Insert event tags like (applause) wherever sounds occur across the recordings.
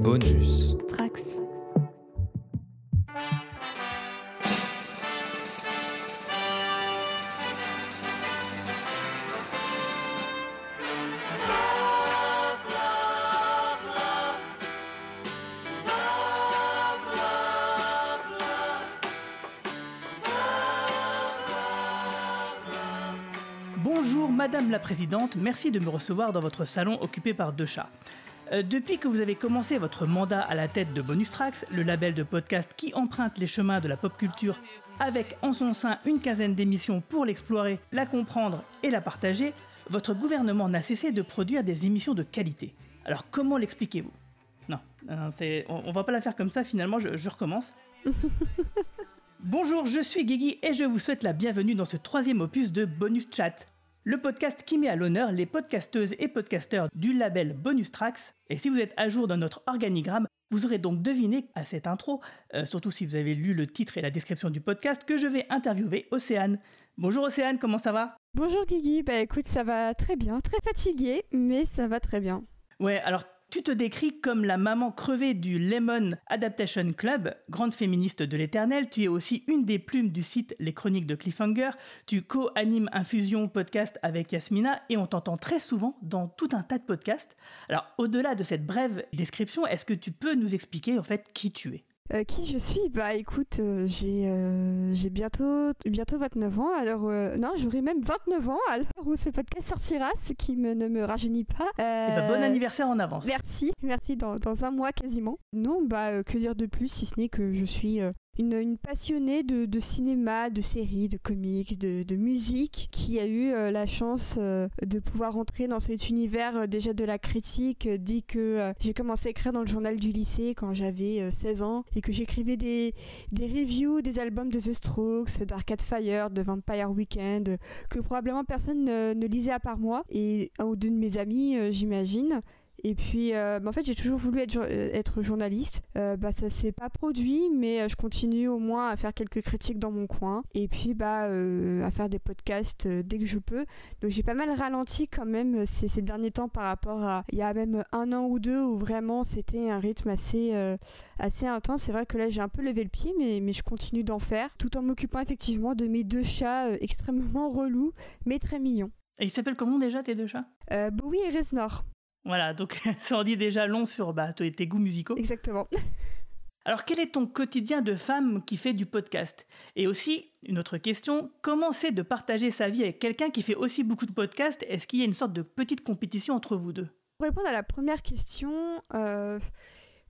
Bonus. Trax. Bonjour Madame la Présidente, merci de me recevoir dans votre salon occupé par deux chats. Euh, depuis que vous avez commencé votre mandat à la tête de Bonus Tracks, le label de podcast qui emprunte les chemins de la pop culture avec en son sein une quinzaine d'émissions pour l'explorer, la comprendre et la partager, votre gouvernement n'a cessé de produire des émissions de qualité. Alors comment l'expliquez-vous? Non, on, on va pas la faire comme ça finalement, je, je recommence. (laughs) Bonjour, je suis Guigui et je vous souhaite la bienvenue dans ce troisième opus de Bonus Chat, le podcast qui met à l'honneur les podcasteuses et podcasteurs du label Bonus Tracks. Et si vous êtes à jour dans notre organigramme, vous aurez donc deviné à cette intro, euh, surtout si vous avez lu le titre et la description du podcast, que je vais interviewer Océane. Bonjour Océane, comment ça va? Bonjour Guigui, bah écoute, ça va très bien, très fatigué, mais ça va très bien. Ouais, alors tu te décris comme la maman crevée du Lemon Adaptation Club, grande féministe de l'éternel. Tu es aussi une des plumes du site Les Chroniques de Cliffhanger. Tu co-animes Infusion podcast avec Yasmina et on t'entend très souvent dans tout un tas de podcasts. Alors, au-delà de cette brève description, est-ce que tu peux nous expliquer en fait qui tu es? Euh, qui je suis? Bah écoute, euh, j'ai euh, j'ai bientôt, bientôt 29 ans, alors euh, non, j'aurai même 29 ans à l'heure où ce podcast sortira, ce qui me, ne me rajeunit pas. Eh ben, bon anniversaire en avance. Merci, merci, dans, dans un mois quasiment. Non, bah que dire de plus si ce n'est que je suis une, passionnée de, cinéma, de séries, de comics, de, musique, qui a eu euh, la chance euh, de pouvoir entrer dans cet univers euh, déjà de la critique dès que j'ai commencé à écrire dans le journal du lycée quand j'avais euh, 16 ans et que j'écrivais des, reviews des albums de The Strokes, d'Arcade Fire, de Vampire Weekend, que probablement personne ne, ne lisait à part moi et un ou deux de mes amis, j'imagine. Et puis, euh, bah, en fait, j'ai toujours voulu être, euh, être journaliste. Euh, bah, ça s'est pas produit, mais euh, je continue au moins à faire quelques critiques dans mon coin. Et puis, bah, euh, à faire des podcasts dès que je peux. Donc, j'ai pas mal ralenti quand même ces, ces derniers temps par rapport à il y a même un an ou deux où vraiment c'était un rythme assez, assez intense. C'est vrai que là, j'ai un peu levé le pied, mais, mais je continue d'en faire tout en m'occupant effectivement de mes deux chats extrêmement (laughs) relous, mais très mignons. Et ils s'appellent comment déjà tes deux chats? Bowie et Reznor, Voilà, donc (laughs) ça en dit déjà long sur bah, tes tes goûts musicaux. exactement. Alors, quel est ton quotidien de femme qui fait du podcast? Et aussi, une autre question, comment c'est de partager sa vie avec quelqu'un qui fait aussi beaucoup de podcasts? Est-ce qu'il y a une sorte de petite compétition entre vous deux? Pour répondre à la première question, euh,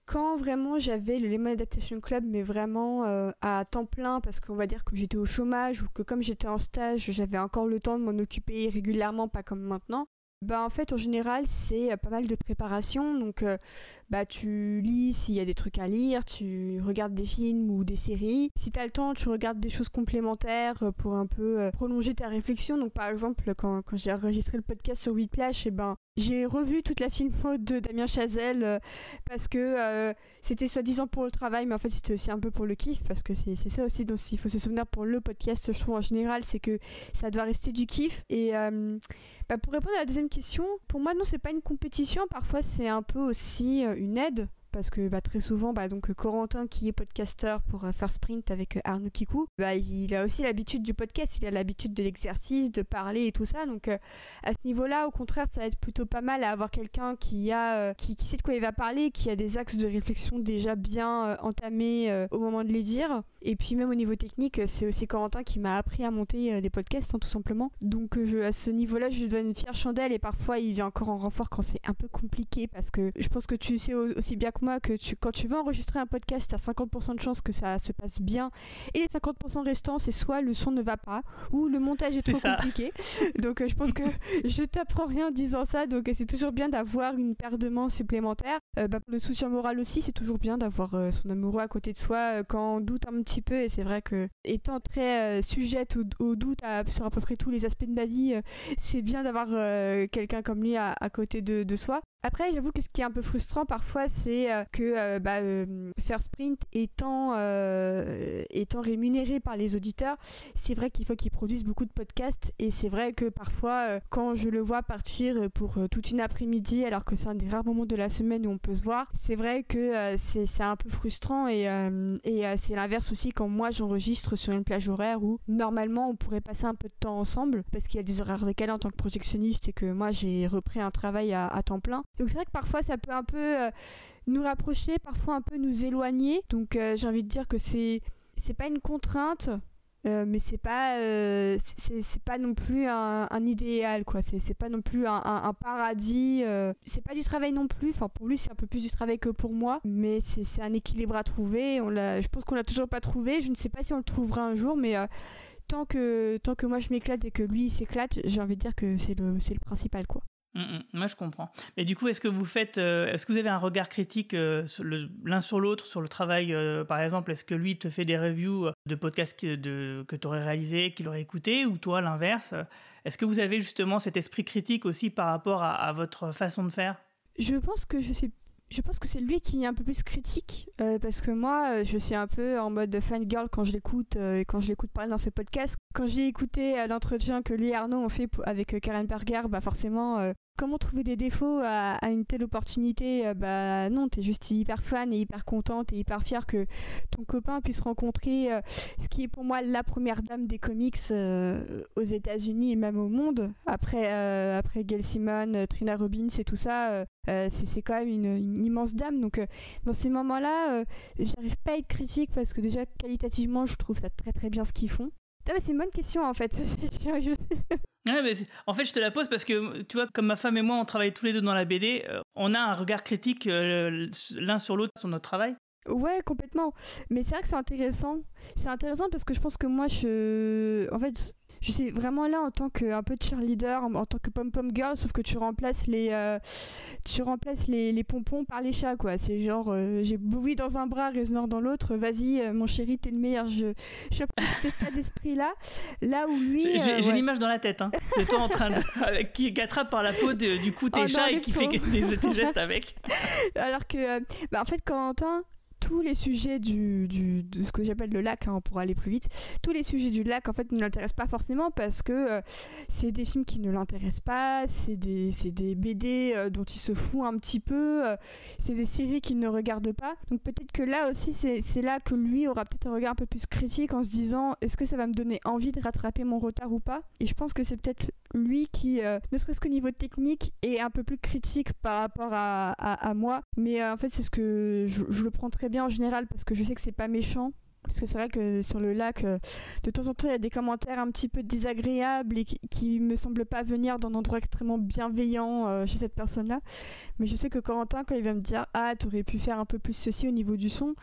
quand vraiment j'avais le Lemon Adaptation Club, mais vraiment euh, à temps plein, parce qu'on va dire que j'étais au chômage ou que comme j'étais en stage, j'avais encore le temps de m'en occuper régulièrement, pas comme maintenant. Bah en fait en général c'est euh, pas mal de préparation donc euh, bah tu lis s'il y a des trucs à lire, tu regardes des films ou des séries. Si t'as le temps tu regardes des choses complémentaires euh, pour un peu prolonger ta réflexion. Donc par exemple quand, quand j'ai enregistré le podcast sur Whiplash, et ben j'ai revu toute la filmo de Damien Chazelle parce que c'était soi-disant pour le travail, mais en fait c'était aussi un peu pour le kiff parce que c'est ça aussi dont il faut se souvenir pour le podcast, je trouve en général, c'est que ça doit rester du kiff. Et bah, pour répondre à la deuxième pour moi non c'est pas une compétition, parfois c'est un peu aussi euh, une aide. Parce que bah, très souvent, bah, donc Corentin qui est podcasteur pour euh, First Sprint avec euh, Arnaud Kikou, bah, il a aussi l'habitude du podcast, il a l'habitude de l'exercice, de parler et tout ça. Donc euh, à ce niveau-là, au contraire, ça va être plutôt pas mal à avoir quelqu'un qui a, euh, qui, sait de quoi il va parler, qui a des axes de réflexion déjà bien entamés au moment de les dire. Et puis même au niveau technique, c'est aussi Corentin qui m'a appris à monter des podcasts, hein, tout simplement. Donc à ce niveau-là, je lui donne une fière chandelle et parfois il vient encore en renfort quand c'est un peu compliqué parce que je pense que tu sais au- aussi bien que moi que tu, quand tu veux enregistrer un podcast, t'as 50% de chances que ça se passe bien et les 50% restants, c'est soit le son ne va pas ou le montage est trop ça. compliqué. (laughs) Donc euh, je pense que (laughs) je t'apprends rien en disant ça, donc euh, c'est toujours bien d'avoir une paire de mains supplémentaire. Euh, bah, pour le soutien moral aussi, c'est toujours bien d'avoir euh, son amoureux à côté de soi quand on doute un petit peu. Et c'est vrai que étant très sujette au, au doute à- sur à peu près tous les aspects de ma vie, c'est bien d'avoir quelqu'un comme lui à, à côté de, de soi. Après, j'avoue que ce qui est un peu frustrant parfois, c'est euh, que euh, bah, euh, faire sprint étant, étant rémunéré par les auditeurs, c'est vrai qu'il faut qu'ils produisent beaucoup de podcasts et c'est vrai que parfois, quand je le vois partir pour toute une après-midi, alors que c'est un des rares moments de la semaine où on peut se voir, c'est vrai que c'est un peu frustrant et c'est l'inverse aussi quand moi j'enregistre sur une plage horaire où normalement on pourrait passer un peu de temps ensemble parce qu'il y a des horaires décalés en tant que projectionniste et que moi j'ai repris un travail à temps plein. Donc c'est vrai que parfois ça peut un peu euh, nous rapprocher, parfois un peu nous éloigner. Donc euh, j'ai envie de dire que c'est c'est pas une contrainte. Euh, mais c'est pas c'est pas non plus un, idéal quoi. C'est pas non plus un, paradis c'est pas du travail non plus. Enfin pour lui c'est un peu plus du travail que pour moi. Mais c'est un équilibre à trouver. On je pense qu'on l'a toujours pas trouvé. Je ne sais pas si on le trouvera un jour mais tant que tant que moi je m'éclate et que lui s'éclate j'ai envie de dire que c'est le c'est le principal quoi Mm, mm. moi, je comprends. Mais du coup, est-ce que vous faites, euh, est-ce que vous avez un regard critique euh, l'un sur l'autre sur le travail, euh, par exemple Est-ce que lui te fait des reviews de podcasts que, tu aurais réalisé, qu'il aurait écouté, ou toi l'inverse Est-ce que vous avez justement cet esprit critique aussi par rapport à, à votre façon de faire? Je pense que je suis je pense que c'est lui qui est un peu plus critique parce que moi je suis un peu en mode fangirl quand je l'écoute et quand je l'écoute parler dans ses podcasts. Quand j'ai écouté l'entretien que lui et Arnaud ont fait avec Karen Berger, bah forcément comment trouver des défauts à, une telle opportunité euh, Bah non, t'es juste hyper fan et hyper contente et hyper fière que ton copain puisse rencontrer euh, ce qui est pour moi la première dame des comics euh, aux États-Unis et même au monde. Après, après Gail Simon, Trina Robbins et tout ça, c'est quand même une, immense dame. Donc dans ces moments-là, j'arrive pas à être critique parce que déjà qualitativement, je trouve ça très très bien ce qu'ils font. Ah, c'est une bonne question en fait. (laughs) en fait, je te la pose parce que, tu vois, comme ma femme et moi, on travaille tous les deux dans la BD, euh, on a un regard critique euh, l'un sur l'autre sur notre travail. Ouais, complètement. Mais c'est vrai que c'est intéressant. C'est intéressant parce que je pense que moi, je. En fait, je suis vraiment là en tant que un peu cheerleader, en, en tant que pom-pom girl, sauf que tu remplaces les, euh, tu remplaces les, les, pompons par les chats, quoi. C'est genre, euh, j'ai Bowie dans un bras, Reznor dans l'autre, vas-y, euh, mon chéri, t'es le meilleur. Je, je suis cet état d'esprit-là, là où lui. J'ai l'image dans la tête, hein, de toi en train de. (laughs) Avec, qui, attrape par la peau du tes oh chats et qui fait des, des gestes avec. (laughs) Alors que, bah, en fait, Quentin, tous les sujets du, du de ce que j'appelle le lac, hein, pour aller plus vite, tous les sujets du lac en fait ne l'intéressent pas forcément parce que euh, c'est des films qui ne l'intéressent pas, c'est des, des BD euh, dont il se fout un petit peu, euh, c'est des séries qu'il ne regarde pas. Donc peut-être que là aussi c'est là que lui aura peut-être un regard un peu plus critique en se disant est-ce que ça va me donner envie de rattraper mon retard ou pas? Et je pense que c'est peut-être lui qui, ne serait-ce qu'au niveau technique, est un peu plus critique par rapport à, à, moi. Mais en fait c'est ce que je, je le prends très en général parce que je sais que c'est pas méchant. Parce que c'est vrai que sur le lac, euh, de temps en temps, il y a des commentaires un petit peu désagréables et qui, me semblent pas venir d'un endroit extrêmement bienveillant euh, chez cette personne-là. Mais je sais que Corentin, quand il va me dire Ah, t'aurais pu faire un peu plus ceci au niveau du son,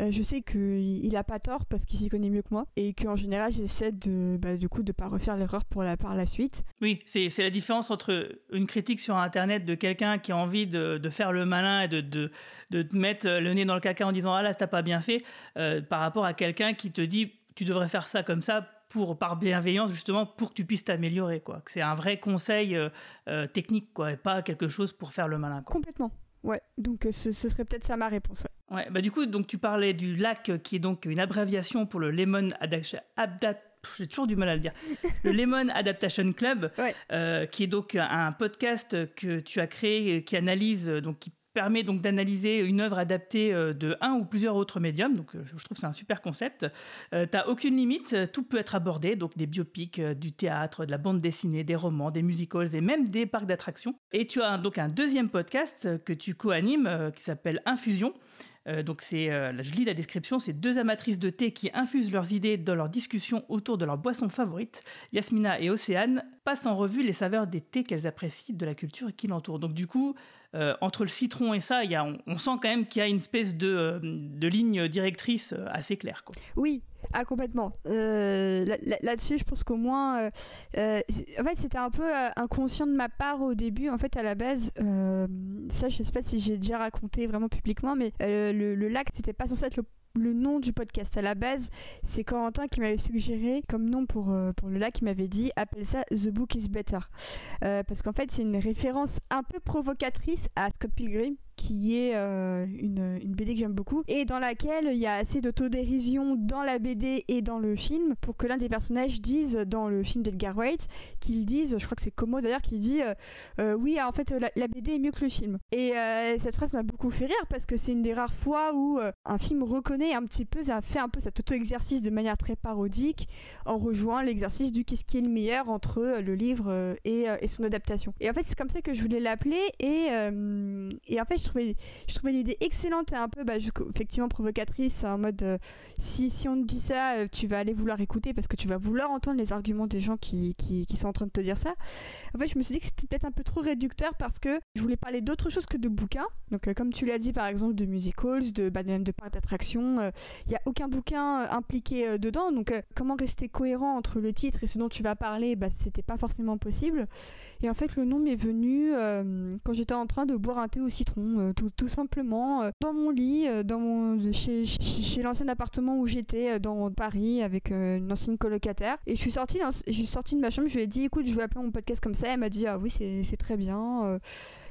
euh, je sais qu'il n'a pas tort parce qu'il s'y connaît mieux que moi et qu'en général j'essaie de bah, du coup de pas refaire l'erreur pour la par la suite. Oui, c'est la différence entre une critique sur internet de quelqu'un qui a envie de, de, faire le malin et de, de, de, te mettre le nez dans le caca en disant ah là t'as pas bien fait euh, par rapport à quelqu'un qui te dit tu devrais faire ça comme ça pour par bienveillance justement pour que tu puisses t'améliorer quoi. C'est un vrai conseil euh, technique quoi et pas quelque chose pour faire le malin. Complètement. Ouais, donc ce, serait peut-être ça ma réponse. Ouais, bah du coup, donc tu parlais du LAC, qui est donc une abréviation pour le Lemon Adaptation. J'ai toujours du mal à le dire. (laughs) Le Lemon Adaptation Club, euh, qui est donc un podcast que tu as créé, qui analyse, donc qui permet donc d'analyser une œuvre adaptée euh, de un ou plusieurs autres médiums. Donc, euh, je trouve c'est un super concept. Euh, tu n'as aucune limite, tout peut être abordé. Donc, des biopics, du théâtre, de la bande dessinée, des romans, des musicals et même des parcs d'attractions. Et tu as donc un deuxième podcast que tu co-animes qui s'appelle Infusion. donc c'est, je lis la description, c'est deux amatrices de thé qui infusent leurs idées dans leurs discussions autour de leur boisson favorite. Yasmina et Océane passent en revue les saveurs des thés qu'elles apprécient de la culture qui l'entoure. Donc du coup, euh, entre le citron et ça, y a, on, sent quand même qu'il y a une espèce de, euh, ligne directrice euh, assez claire. Oui, ah, complètement. Là-dessus, je pense qu'au moins. en fait, c'était un peu inconscient de ma part au début. En fait, à la base, ça, je sais pas si j'ai déjà raconté vraiment publiquement, mais le, le, lac, c'était pas censé être le le nom du podcast à la base, c'est Corentin qui m'avait suggéré comme nom pour, euh, pour le lac, qui m'avait dit appelle ça The Book is Better. Euh, parce qu'en fait, c'est une référence un peu provocatrice à Scott Pilgrim, qui est euh, une, une, BD que j'aime beaucoup et dans laquelle il y a assez d'autodérision dans la BD et dans le film pour que l'un des personnages dise dans le film d'Edgar Wright qu'il dise, je crois que c'est Como d'ailleurs qui dit euh, euh, oui en fait la, BD est mieux que le film. Et cette phrase m'a beaucoup fait rire parce que c'est une des rares fois où un film reconnaît un petit peu fait un peu cet auto-exercice de manière très parodique en rejoignant l'exercice du qu'est-ce qui est le meilleur entre le livre et, et son adaptation. Et en fait c'est comme ça que je voulais l'appeler et, et en fait je trouvais, l'idée excellente et un peu, bah, effectivement, provocatrice, en mode euh, si, on te dit ça, euh, tu vas aller vouloir écouter parce que tu vas vouloir entendre les arguments des gens qui, sont en train de te dire ça. En fait, je me suis dit que c'était peut-être un peu trop réducteur parce que je voulais parler d'autre chose que de bouquins. Donc, euh, comme tu l'as dit, par exemple, de musicals, de, bah, même de parcs d'attractions, il n'y a aucun bouquin impliqué dedans. Donc, comment rester cohérent entre le titre et ce dont tu vas parler, bah, c'était pas forcément possible. Et en fait, le nom m'est venu quand j'étais en train de boire un thé au citron euh, tout, simplement euh, dans mon lit, euh, chez, l'ancien appartement où j'étais dans Paris avec une ancienne colocataire. Et je suis sortie, je suis sortie de ma chambre, je lui ai dit écoute, je vais appeler mon podcast comme ça. Elle m'a dit ah oui, c'est très bien.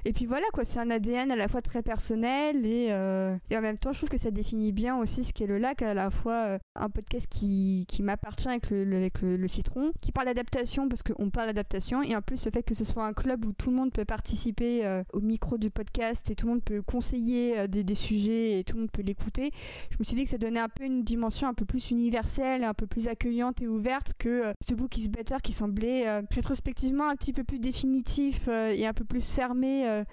Et puis voilà, quoi, c'est un ADN à la fois très personnel et, euh, et, en même temps, je trouve que ça définit bien aussi ce qu'est le lac, à la fois euh, un podcast qui, qui m'appartient avec, le, avec le, citron, qui parle d'adaptation parce qu'on parle d'adaptation, et en plus, le fait que ce soit un club où tout le monde peut participer euh, au micro du podcast et tout le monde peut conseiller des, des, sujets et tout le monde peut l'écouter, je me suis dit que ça donnait un peu une dimension un peu plus universelle, un peu plus accueillante et ouverte que ce book is better qui semblait rétrospectivement un petit peu plus définitif et un peu plus fermé euh,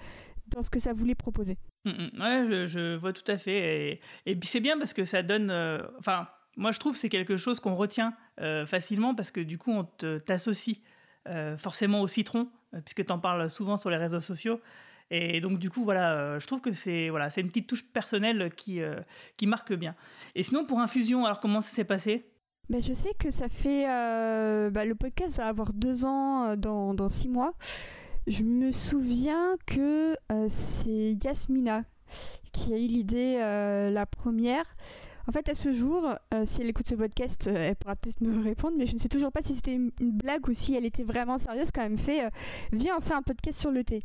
dans ce que ça voulait proposer. Mm, mm. ouais, je, vois tout à fait. Et, puis c'est bien parce que ça donne. Euh, enfin, moi je trouve c'est quelque chose qu'on retient euh, facilement parce que du coup on t'associe forcément au citron, puisque tu en parles souvent sur les réseaux sociaux. Et donc du coup voilà, je trouve que c'est voilà, c'est une petite touche personnelle qui, qui marque bien. Et sinon pour Infusion, alors comment ça s'est passé? Ben, je sais que ça fait bah, le podcast va avoir deux ans dans, dans six mois. Je me souviens que euh, c'est Yasmina qui a eu l'idée euh, la première. En fait, à ce jour, euh, si elle écoute ce podcast, elle pourra peut-être me répondre, mais je ne sais toujours pas si c'était une, blague ou si elle était vraiment sérieuse quand elle me fait Viens, on fait un podcast sur le thé.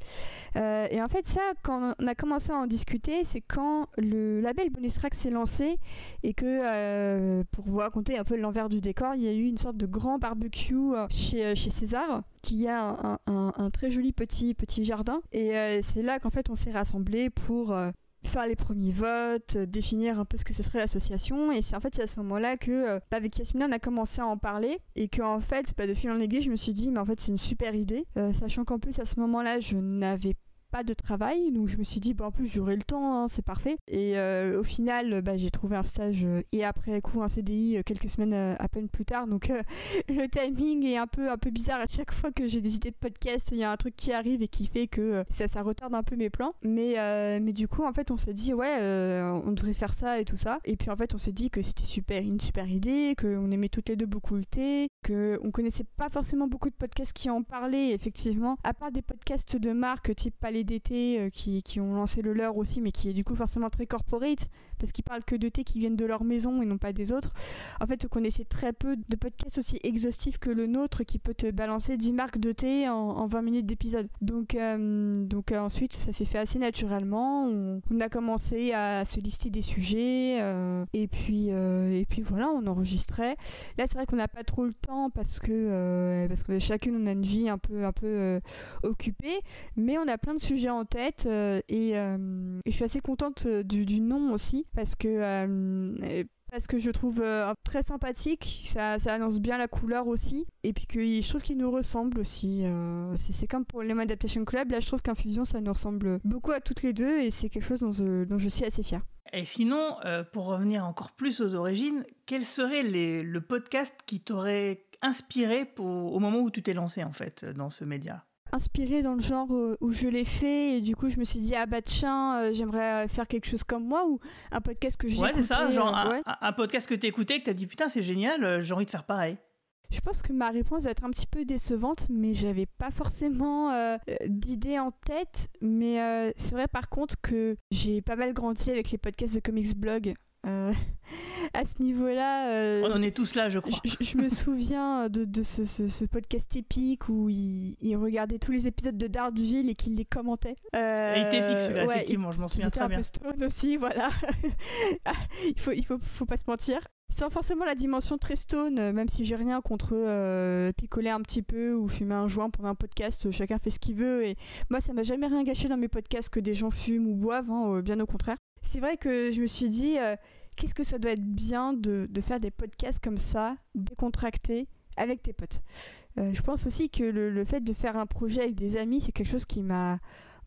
et en fait, ça, quand on a commencé à en discuter, c'est quand le label Bonus Track s'est lancé et que, pour vous raconter un peu l'envers du décor, il y a eu une sorte de grand barbecue chez, chez César qui a un, très joli petit, petit jardin. Et euh, c'est là qu'en fait on s'est rassemblés pour euh, faire les premiers votes, euh, définir un peu ce que ce serait l'association. Et c'est en fait à ce moment-là que, avec Yasmina, on a commencé à en parler. Et qu'en fait, pas de fil en aiguille, je me suis dit, mais en fait, c'est une super idée. sachant qu'en plus, à ce moment-là, je n'avais de travail, donc je me suis dit, bon, en plus j'aurai le temps, hein, c'est parfait. Et euh, au final, bah, j'ai trouvé un stage euh, et après coup un CDI euh, quelques semaines à peine plus tard, donc (laughs) le timing est un peu, un peu bizarre. À chaque fois que j'ai des idées de podcast, il y a un truc qui arrive et qui fait que ça, ça retarde un peu mes plans. Mais, mais du coup, en fait, on s'est dit, ouais, on devrait faire ça et tout ça. Et puis en fait, on s'est dit que c'était super, une super idée, qu'on aimait toutes les deux beaucoup le thé, qu'on connaissait pas forcément beaucoup de podcasts qui en parlaient, effectivement, à part des podcasts de marque type Palais d'été euh, qui, qui, ont lancé le leur aussi, mais qui est du coup forcément très corporate, parce qu'ils parlent que de thé qui viennent de leur maison et non pas des autres. En fait, on connaissait très peu de podcasts aussi exhaustifs que le nôtre qui peut te balancer 10 marques de thé en, 20 minutes d'épisode. Donc, euh, donc euh, ensuite, ça s'est fait assez naturellement. On, a commencé à se lister des sujets et, puis, et puis voilà, on enregistrait. Là, c'est vrai qu'on n'a pas trop le temps parce que, parce que chacune on a une vie un peu, un peu occupée, mais on a plein de sujets en tête euh, euh, et, je suis assez contente euh, du, nom aussi parce que parce que je trouve très sympathique, ça, annonce bien la couleur aussi, et puis que je trouve qu'il nous ressemble aussi. c'est comme pour les Adaptation Club, là je trouve qu'Infusion ça nous ressemble beaucoup à toutes les deux, et c'est quelque chose dont je, suis assez fière. Et sinon, pour revenir encore plus aux origines, quel serait le podcast qui t'aurait inspiré au moment où tu t'es lancé en fait dans ce média? Inspiré dans le genre euh, où je l'ai fait et du coup je me suis dit ah bah tiens euh, j'aimerais faire quelque chose comme moi ou un podcast que j'ai ouais c'est ça genre un, podcast que t'as écouté que t'as dit putain c'est génial euh, j'ai envie de faire pareil je pense que ma réponse va être un petit peu décevante, mais j'avais pas forcément d'idée en tête. Mais c'est vrai par contre que j'ai pas mal grandi avec les podcasts de Comics Blog (laughs) à ce niveau-là. On en est tous là, je crois. Je, me souviens de, de ce, ce, podcast épique où il, il, regardait tous les épisodes de Dartville et qu'il les commentait. Euh, il était épique celui-là, effectivement, je m'en souviens très bien. un peu stone aussi, voilà. (laughs) il faut, il faut, faut pas se mentir. Sans forcément la dimension très stone, euh, même si j'ai rien contre euh, picoler un petit peu ou fumer un joint pendant un podcast, chacun fait ce qu'il veut. Et moi, ça m'a jamais rien gâché dans mes podcasts que des gens fument ou boivent, hein, bien au contraire. C'est vrai que je me suis dit, qu'est-ce que ça doit être bien de, faire des podcasts comme ça, décontractés, avec tes potes. Euh, je pense aussi que le, fait de faire un projet avec des amis, c'est quelque chose qui m'a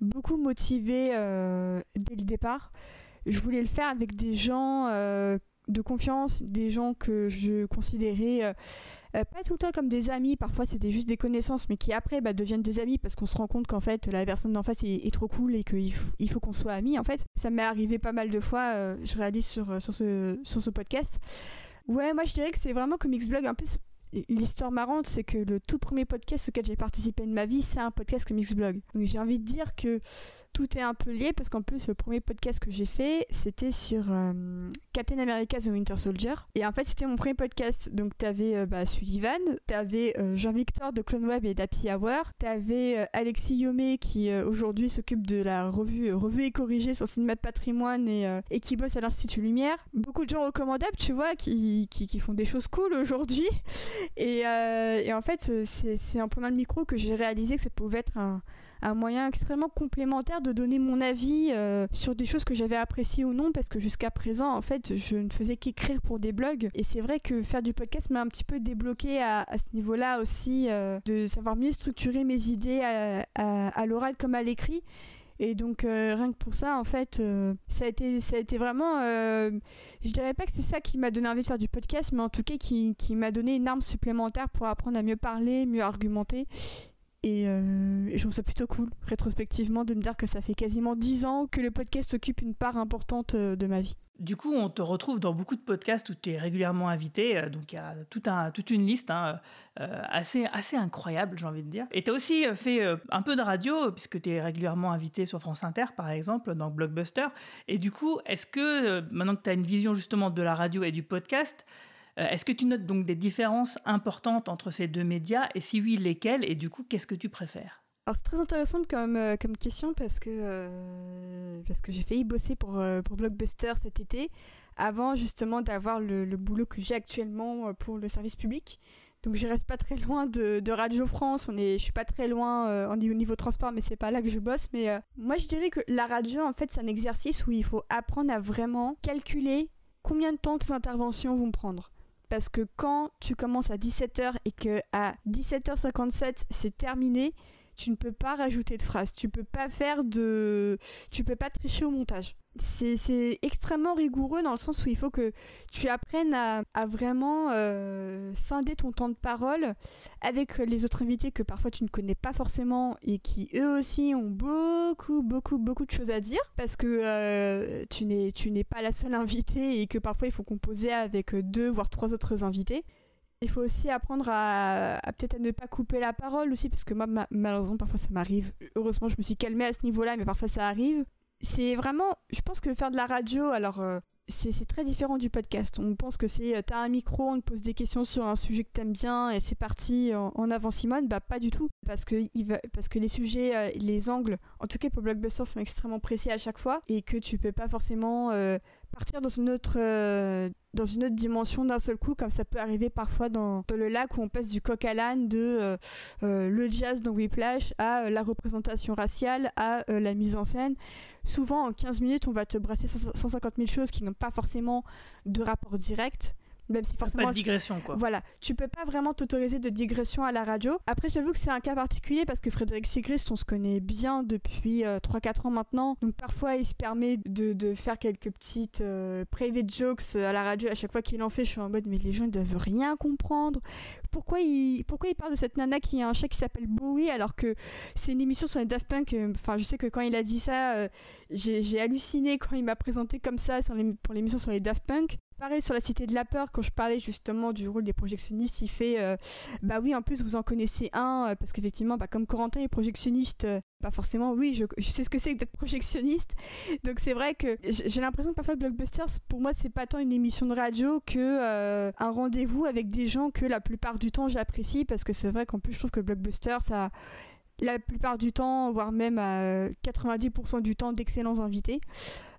beaucoup motivé euh, dès le départ. Je voulais le faire avec des gens euh, de confiance, des gens que je considérais euh, pas tout le temps comme des amis, parfois c'était juste des connaissances, mais qui après bah, deviennent des amis parce qu'on se rend compte qu'en fait la personne d'en face est, trop cool et qu'il il faut qu'on soit amis en fait. Ça m'est arrivé pas mal de fois, euh, je réalise sur, euh, sur, ce, sur ce podcast. Ouais, moi je dirais que c'est vraiment comme X-Blog un peu L'histoire marrante, c'est que le tout premier podcast auquel j'ai participé de ma vie, c'est un podcast comme X-Blog. J'ai envie de dire que tout est un peu lié parce qu'en plus le premier podcast que j'ai fait c'était sur euh, Captain America The Winter Soldier. Et en fait c'était mon premier podcast. Donc t'avais euh, bah, Sullivan t'avais euh, Jean-Victor de Clone Web et d'Happy Hour t'avais Alexis Yomé qui aujourd'hui s'occupe de la revue revue et corrigée sur cinéma de patrimoine et, qui bosse à l'Institut Lumière. Beaucoup de gens recommandables tu vois qui, qui, font des choses cool aujourd'hui. Et en fait c'est en prenant le micro que j'ai réalisé que ça pouvait être un un moyen extrêmement complémentaire de donner mon avis euh, sur des choses que j'avais appréciées ou non, parce que jusqu'à présent, en fait, je ne faisais qu'écrire pour des blogs. Et c'est vrai que faire du podcast m'a un petit peu débloqué à, ce niveau-là aussi, euh, de savoir mieux structurer mes idées à, l'oral comme à l'écrit. Et donc euh, rien que pour ça, en fait, ça a été, ça a été vraiment, je dirais pas que c'est ça qui m'a donné envie de faire du podcast, mais en tout cas qui, qui m'a donné une arme supplémentaire pour apprendre à mieux parler, mieux argumenter euh, et, je trouve ça plutôt cool, rétrospectivement, de me dire que ça fait quasiment 10 ans que le podcast occupe une part importante euh, de ma vie. Du coup, on te retrouve dans beaucoup de podcasts où tu es régulièrement invité. Euh, donc, il y a tout un, toute une liste hein, assez, assez incroyable, j'ai envie de dire. Et tu as aussi fait un peu de radio, puisque tu es régulièrement invité sur France Inter, par exemple, dans Blockbuster. Et du coup, est-ce que, maintenant que tu as une vision justement de la radio et du podcast, est-ce que tu notes donc des différences importantes entre ces deux médias et si oui, lesquelles Et du coup, qu'est-ce que tu préfères? Alors c'est très intéressant comme, euh, question parce que, euh, que j'ai failli bosser pour, pour Blockbuster cet été avant justement d'avoir le, boulot que j'ai actuellement pour le service public. Donc je reste pas très loin de, de Radio France, on est, je suis pas très loin au niveau, niveau, transport mais c'est pas là que je bosse. Mais moi je dirais que la radio en fait c'est un exercice où il faut apprendre à vraiment calculer combien de temps tes interventions vont prendre parce que quand tu commences à 17h et que à 17h57 c'est terminé, tu ne peux pas rajouter de phrases, tu peux pas faire de tu peux pas tricher au montage c'est extrêmement rigoureux dans le sens où il faut que tu apprennes à, vraiment euh, scinder ton temps de parole avec les autres invités que parfois tu ne connais pas forcément et qui eux aussi ont beaucoup beaucoup beaucoup de choses à dire parce que euh, tu n'es pas la seule invitée et que parfois il faut composer avec deux voire trois autres invités. Il faut aussi apprendre à, peut-être à ne pas couper la parole aussi parce que moi malheureusement parfois ça m'arrive. Heureusement je me suis calmée à ce niveau-là mais parfois ça arrive c'est vraiment, je pense que faire de la radio, alors euh, c'est très différent du podcast. On pense que c'est, euh, t'as un micro, on te pose des questions sur un sujet que t'aimes bien et c'est parti en, avant Simone. Bah pas du tout, parce que, parce que les sujets, euh, les angles, en tout cas pour Blockbuster, sont extrêmement précis à chaque fois et que tu peux pas forcément partir dans une autre dans une autre dimension d'un seul coup, comme ça peut arriver parfois dans, le lac où on passe du coq à l'âne de euh, euh, le jazz dans Whiplash à euh, la représentation raciale, à la mise en scène. Souvent, en 15 minutes, on va te brasser 150 000 choses qui n'ont pas forcément de rapport direct même si forcément pas de digression quoi. Voilà, tu peux pas vraiment t'autoriser de digression à la radio. Après j'avoue que c'est un cas particulier parce que Frédéric Sigrist on se connaît bien depuis 3-4 euh, ans maintenant. Donc parfois il se permet de, de faire quelques petites euh, private jokes à la radio à chaque fois qu'il en fait, je suis en mode mais les gens ils doivent rien comprendre. Pourquoi il pourquoi il parle de cette nana qui a un chat qui s'appelle Bowie alors que c'est une émission sur les Daft Punk euh, enfin je sais que quand il a dit ça j'ai halluciné quand il m'a présenté comme ça sur les, pour l'émission sur les Daft Punk pareil sur la Cité de la Peur, quand je parlais justement du rôle des projectionnistes, il fait euh, Bah oui, en plus vous en connaissez un, euh, parce qu'effectivement, bah, comme Corentin est projectionniste, pas forcément, oui, je, sais ce que c'est d'être projectionniste. Donc c'est vrai que j'ai l'impression que parfois Blockbusters, pour moi, c'est pas tant une émission de radio que un rendez-vous avec des gens que la plupart du temps j'apprécie, parce que c'est vrai qu'en plus, je trouve que Blockbusters, ça la plupart du temps, voire même à 90% du temps, d'excellents invités.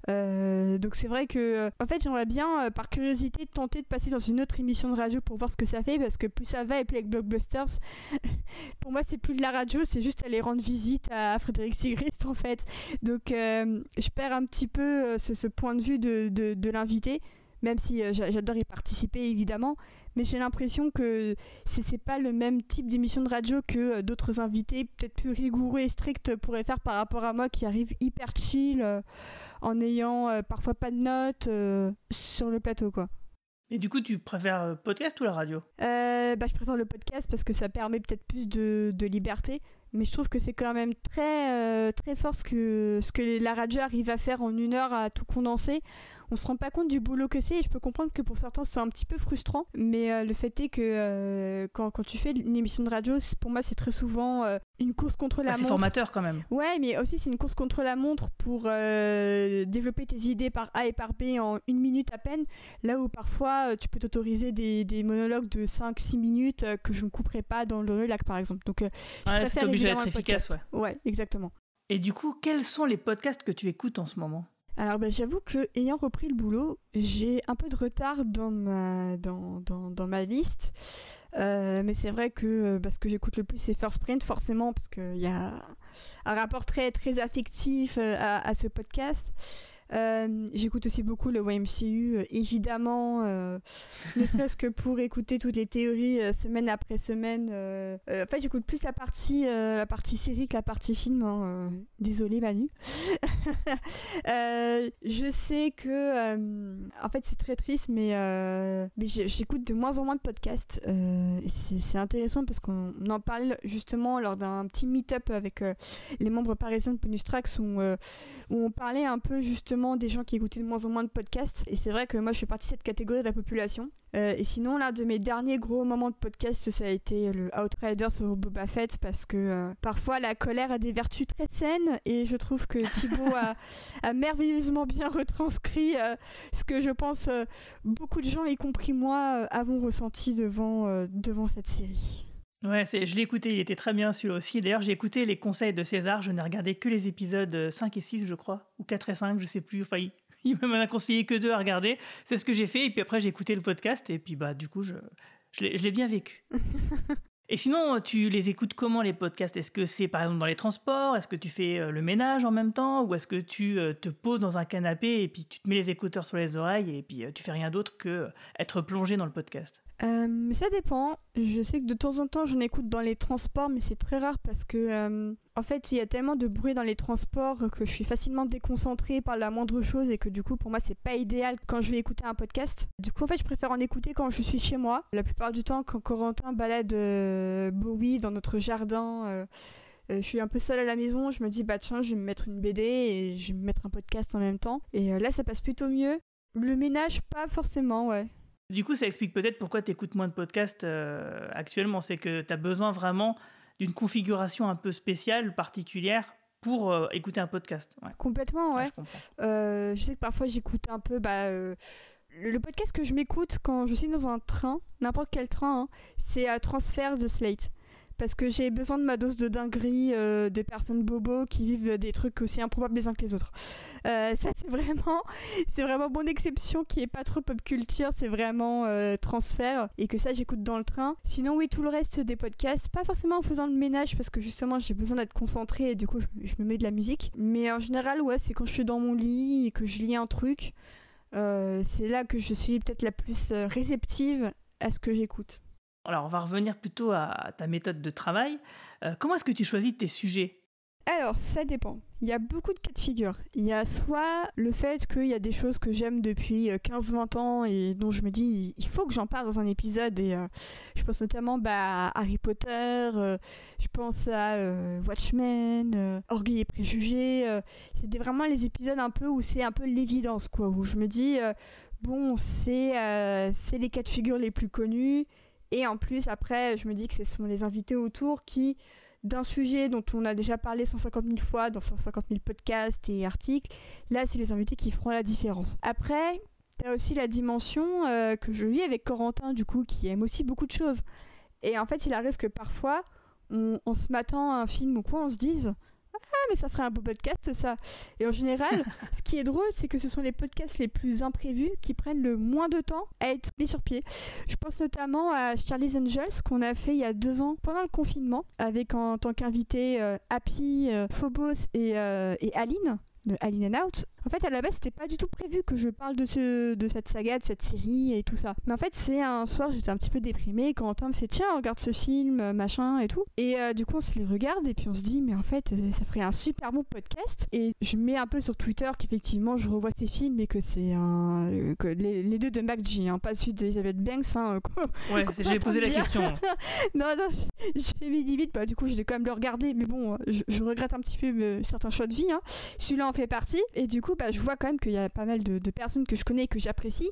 Euh, donc c'est vrai que, en fait, j'aimerais bien, euh, par curiosité, tenter de passer dans une autre émission de radio pour voir ce que ça fait, parce que plus ça va, et plus avec Blockbusters, (laughs) pour moi, c'est plus de la radio, c'est juste aller rendre visite à Frédéric Sigrist, en fait. Donc euh, je perds un petit peu ce, point de vue de, de l'invité, même si j'adore y participer, évidemment mais j'ai l'impression que c'est pas le même type d'émission de radio que euh, d'autres invités, peut-être plus rigoureux et stricts, pourraient faire par rapport à moi qui arrive hyper chill, euh, en ayant euh, parfois pas de notes sur le plateau, quoi. Et du coup, tu préfères podcast ou la radio? Bah, Je préfère le podcast parce que ça permet peut-être plus de, de liberté mais je trouve que c'est quand même très très fort ce que ce que la radio arrive à faire en une heure à tout condenser on se rend pas compte du boulot que c'est et je peux comprendre que pour certains c'est un petit peu frustrant mais euh, le fait est que euh, quand, quand, tu fais une émission de radio pour moi c'est très souvent euh, une course contre la bah, montre. C'est formateur quand même. Ouais, mais aussi c'est une course contre la montre pour développer tes idées par A et par B en une minute à peine, là où parfois tu peux t'autoriser des, des, monologues de 5-6 minutes que je ne couperai pas dans le lac par exemple. Donc, je ouais, c'est obligé d'être efficace, ouais. Ouais, exactement. Et du coup, quels sont les podcasts que tu écoutes en ce moment? Alors bah, j'avoue que ayant repris le boulot, j'ai un peu de retard dans ma, dans, ma liste. Euh, mais c'est vrai que euh, bah, ce que j'écoute le plus c'est First Print forcément parce qu'il y a un rapport très, très affectif euh, à, ce podcast. Euh, j'écoute aussi beaucoup le YMCU, euh, évidemment, euh, (laughs) ne serait-ce que pour écouter toutes les théories semaine après semaine. en fait, j'écoute plus la partie, la partie série que la partie film. Hein, désolé Manu. (laughs) je sais que, en fait, c'est très triste, mais, mais j'écoute de moins en moins de podcasts. c'est intéressant parce qu'on en parle justement lors d'un petit meet-up avec les membres parisiens de Bonus Tracks où, où on parlait un peu justement des gens qui écoutaient de moins en moins de podcasts. Et c'est vrai que moi, je fais partie de cette catégorie de la population. Euh, et sinon, l'un de mes derniers gros moments de podcast, ça a été le Outrider sur Boba Fett parce que euh, parfois la colère a des vertus très saines et je trouve que Thibaut (laughs) a, merveilleusement bien retranscrit euh, ce que je pense beaucoup de gens, y compris moi, avons ressenti devant, devant cette série. Ouais, je l'ai écouté, il était très bien celui-là aussi. D'ailleurs, j'ai écouté les conseils de César, je n'ai regardé que les épisodes 5 et 6, je crois, ou 4 et 5, je sais plus. Enfin, il, (laughs) il m'en a conseillé que deux à regarder. C'est ce que j'ai fait, et puis après, j'ai écouté le podcast, et puis bah, du coup, je, je l'ai bien vécu. (laughs) et sinon, tu les écoutes comment les podcasts? Est-ce que c'est par exemple dans les transports? Est-ce que tu fais euh, le ménage en même temps? Ou est-ce que tu euh, te poses dans un canapé et puis tu te mets les écouteurs sur les oreilles et puis euh, tu fais rien d'autre que être plongé dans le podcast? Euh, ça dépend. Je sais que de temps en temps j'en écoute dans les transports, mais c'est très rare parce que euh, en fait il y a tellement de bruit dans les transports que je suis facilement déconcentrée par la moindre chose et que du coup pour moi c'est pas idéal quand je vais écouter un podcast. Du coup en fait je préfère en écouter quand je suis chez moi. La plupart du temps quand Corentin balade euh, Bowie dans notre jardin. Euh, je suis un peu seule à la maison, je me dis bah tiens je vais me mettre une BD et je vais me mettre un podcast en même temps. Et là ça passe plutôt mieux. Le ménage pas forcément ouais. Du coup, ça explique peut-être pourquoi tu écoutes moins de podcasts euh, actuellement. C'est que tu as besoin vraiment d'une configuration un peu spéciale, particulière, pour euh, écouter un podcast. Complètement, ouais. Euh, je, sais que parfois j'écoute un peu. Bah, le podcast que je m'écoute quand je suis dans un train, n'importe quel train, hein, c'est un transfert de Slate parce que j'ai besoin de ma dose de dinguerie euh, des personnes bobos qui vivent des trucs aussi improbables les uns que les autres. Euh, ça c'est vraiment, c'est vraiment bonne exception qui est pas trop pop culture, c'est vraiment euh, transfert et que ça j'écoute dans le train. Sinon oui tout le reste des podcasts, pas forcément en faisant le ménage parce que justement j'ai besoin d'être concentrée et du coup je, me mets de la musique. Mais en général ouais c'est quand je suis dans mon lit et que je lis un truc, c'est là que je suis peut-être la plus réceptive à ce que j'écoute. Alors, on va revenir plutôt à ta méthode de travail. Euh, comment est-ce que tu choisis tes sujets? Alors, ça dépend. Il y a beaucoup de cas de figure. Il y a soit le fait qu'il y a des choses que j'aime depuis 15-20 euh, ans et dont je me dis il faut que j'en parle dans un épisode. Et euh, je pense notamment bah, à Harry Potter, je pense à Watchmen, Orgueil et Préjugés. c'est vraiment les épisodes un peu où c'est un peu l'évidence, quoi. Où je me dis bon, c'est les quatre figures les plus connues. Et en plus, après, je me dis que ce sont les invités autour qui, d'un sujet dont on a déjà parlé 150 000 fois dans 150 000 podcasts et articles, là, c'est les invités qui feront la différence. Après, tu as aussi la dimension que je vis avec Corentin, du coup, qui aime aussi beaucoup de choses. Et en fait, il arrive que parfois, on, se m'attend à un film ou quoi, on se dise ah mais ça ferait un beau podcast ça. Et en général, (laughs) ce qui est drôle, c'est que ce sont les podcasts les plus imprévus qui prennent le moins de temps à être mis sur pied. Je pense notamment à Charlie's Angels qu'on a fait il y a deux ans pendant le confinement avec en tant qu'invité euh, Happy, euh, Phobos et, euh, et Aline de Alien and Out. En fait, à la base, c'était pas du tout prévu que je parle de, ce, de cette saga, de cette série et tout ça. Mais en fait, c'est un soir, j'étais un petit peu déprimée. Quand Quentin me fait Tiens, regarde ce film, euh, machin et tout. Et euh, du coup, on se les regarde et puis on se dit Mais en fait, euh, ça ferait un super bon podcast. Et je mets un peu sur Twitter qu'effectivement, je revois ces films et que c'est un. que les, deux de MacG, hein, pas celui d'Elizabeth Banks. Hein, (laughs) ouais, j'ai posé la question. (laughs) non, non, j'ai mis limite. Bah, du coup, j'ai quand même le regarder. Mais bon, je, regrette un petit peu certains choix de vie. Hein. Celui-là en fait partie. Et du coup, bah, je vois quand même qu'il y a pas mal de, de personnes que je connais et que j'apprécie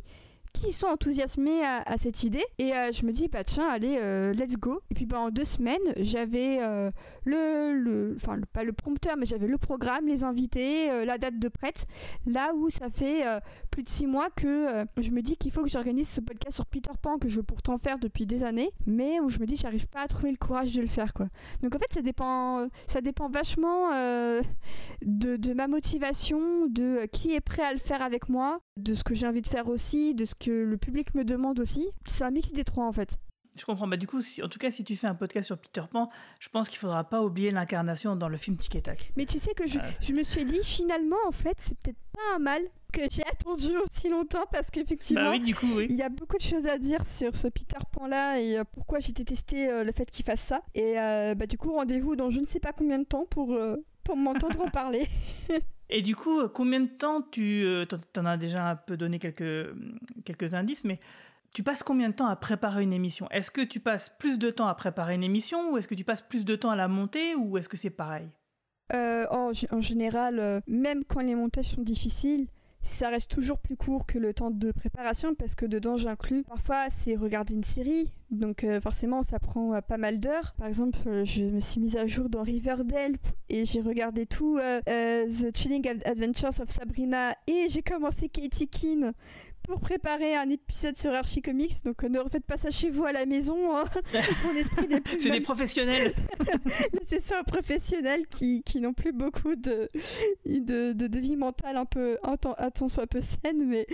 qui sont enthousiasmés à, cette idée. Et euh, je me dis, bah tiens, allez, euh, let's go. Et puis bah, en deux semaines, j'avais euh, le, enfin pas le prompteur, mais j'avais le programme, les invités, la date de prête. Là où ça fait plus de six mois que je me dis qu'il faut que j'organise ce podcast sur Peter Pan que je veux pourtant faire depuis des années, mais où je me dis, j'arrive pas à trouver le courage de le faire quoi. Donc en fait, ça dépend, ça dépend vachement de, de ma motivation, de qui est prêt à le faire avec moi, de ce que j'ai envie de faire aussi, de ce que le public me demande aussi. C'est un mix des trois en fait. Je comprends. Bah, du coup, en tout cas, si tu fais un podcast sur Peter Pan, je pense qu'il faudra pas oublier l'incarnation dans le film Tic et Tac. Mais tu sais que je, je me suis dit, finalement, en fait, c'est peut-être pas un mal que j'ai attendu aussi longtemps parce qu'effectivement, bah oui, du coup, oui. il y a beaucoup de choses à dire sur ce Peter Pan là et euh, pourquoi j'ai détesté euh, le fait qu'il fasse ça. Et euh, bah, du coup, rendez-vous dans je ne sais pas combien de temps pour, pour m'entendre en parler. (laughs) Et du coup, combien de temps tu... Euh, en as déjà un peu donné quelques, quelques indices, mais tu passes combien de temps à préparer une émission? Est-ce que tu passes plus de temps à préparer une émission ou est-ce que tu passes plus de temps à la monter ou est-ce que c'est pareil? Euh, en, général, euh, même quand les montages sont difficiles, ça reste toujours plus court que le temps de préparation parce que dedans j'inclus parfois c'est regarder une série. Donc euh, forcément ça prend euh, pas mal d'heures. Par exemple euh, je me suis mise à jour dans Riverdale et j'ai regardé tout The Chilling Adventures of Sabrina et j'ai commencé Katie Keane pour préparer un épisode sur Archie Comics, donc ne refaites pas ça chez vous à la maison. Hein. (laughs) esprit C'est des professionnels. (laughs) C'est ça, professionnels qui, qui n'ont plus beaucoup de, de, de, vie mentale un peu, un temps, soit peu saine, mais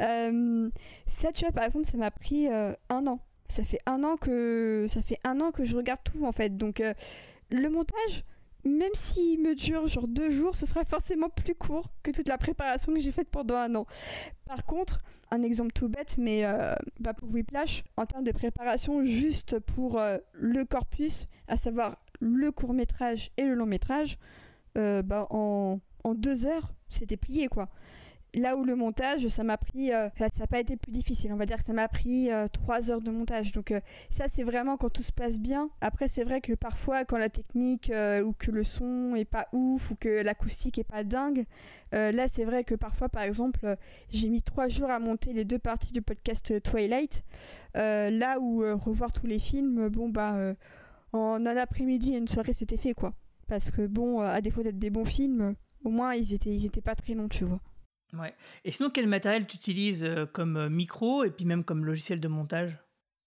euh, ça, tu vois, par exemple, ça m'a pris euh, un an. Ça fait un an que ça fait un an que je regarde tout en fait. Donc euh, le montage, même s'il me dure genre deux jours, ce sera forcément plus court que toute la préparation que j'ai faite pendant un an. Par contre, un exemple tout bête, mais euh, bah pour Whiplash, en termes de préparation, juste pour euh, le corpus, à savoir le court métrage et le long métrage, euh, bah en, en deux heures, c'était plié quoi. Là où le montage, ça m'a pris, euh, ça n'a pas été plus difficile. On va dire que ça m'a pris euh, trois heures de montage. Donc euh, ça, c'est vraiment quand tout se passe bien. Après, c'est vrai que parfois, quand la technique ou que le son est pas ouf ou que l'acoustique est pas dingue, là, c'est vrai que parfois, par exemple, j'ai mis trois jours à monter les deux parties du podcast Twilight. là où revoir tous les films, bon bah, en un après-midi et une soirée, c'était fait quoi. Parce que bon, à défaut d'être des bons films, au moins ils étaient, ils étaient pas très longs, tu vois. Ouais. Et sinon, quel matériel tu utilises euh, comme euh, micro et puis même comme logiciel de montage?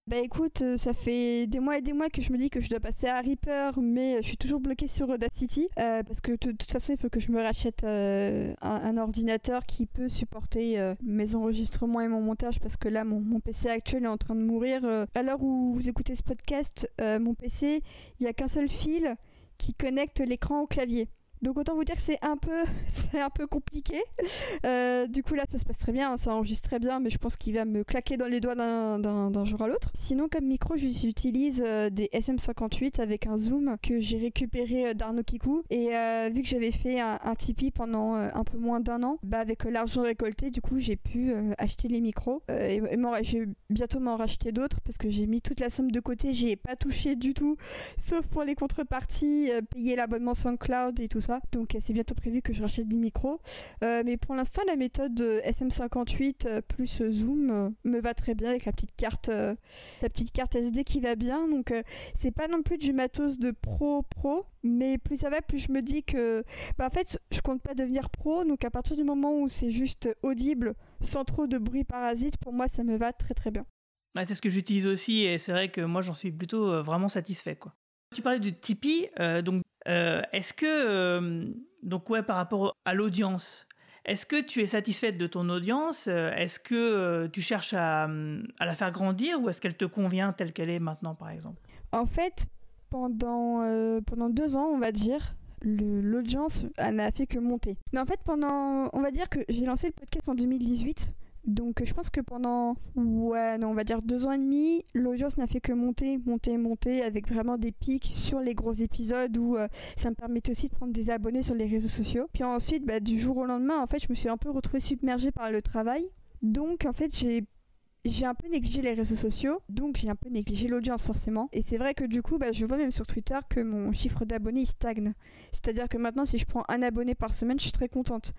Bah écoute, euh, ça fait des mois et des mois que je me dis que je dois passer à Reaper, mais je suis toujours bloquée sur Audacity parce que de toute façon il faut que je me rachète un, ordinateur qui peut supporter mes enregistrements et mon montage parce que là mon, mon PC actuel est en train de mourir. à l'heure où vous écoutez ce podcast, mon PC, il n'y a qu'un seul fil qui connecte l'écran au clavier. Donc autant vous dire que c'est un peu, (laughs) c'est un peu compliqué. Euh, du coup là ça se passe très bien, hein, ça enregistre très bien, mais je pense qu'il va me claquer dans les doigts d'un jour à l'autre. Sinon comme micro j'utilise euh, des SM58 avec un zoom que j'ai récupéré euh, d'Arnaud Kikou et vu que j'avais fait un, Tipeee pendant un peu moins d'un an, bah avec l'argent récolté du coup j'ai pu acheter les micros et, et je vais bientôt m'en racheter d'autres parce que j'ai mis toute la somme de côté, j'y ai pas touché du tout, sauf pour les contreparties, payer l'abonnement SoundCloud et tout Donc c'est bientôt prévu que je rachète des micros. mais pour l'instant, la méthode SM58 plus Zoom me va très bien avec la petite carte, la petite carte SD qui va bien. Donc c'est pas non plus du matos de pro pro, mais plus ça va, plus je me dis que, bah, en fait, je compte pas devenir pro. Donc à partir du moment où c'est juste audible, sans trop de bruit parasite, pour moi ça me va très très bien. Bah, c'est ce que j'utilise aussi et c'est vrai que moi j'en suis plutôt euh, vraiment satisfait. Quoi. Tu parlais du Tipeee, euh, donc euh, est-ce que, donc ouais, par rapport à l'audience, est-ce que tu es satisfaite de ton audience? Est-ce que tu cherches à, à, la faire grandir ou est-ce qu'elle te convient telle qu'elle est maintenant, par exemple? En fait, pendant, pendant deux ans, on va dire, l'audience n'a fait que monter. Mais en fait, pendant, on va dire que j'ai lancé le podcast en 2018. Donc je pense que pendant, ouais, non, on va dire deux ans et demi, l'audience n'a fait que monter, monter, monter, avec vraiment des pics sur les gros épisodes où euh, ça me permettait aussi de prendre des abonnés sur les réseaux sociaux. Puis ensuite, bah, du jour au lendemain, en fait, je me suis un peu retrouvée submergée par le travail. Donc en fait, j'ai j'ai un peu négligé les réseaux sociaux, donc j'ai un peu négligé l'audience forcément. Et c'est vrai que du coup, bah, je vois même sur Twitter que mon chiffre d'abonnés stagne. C'est-à-dire que maintenant, si je prends un abonné par semaine, je suis très contente.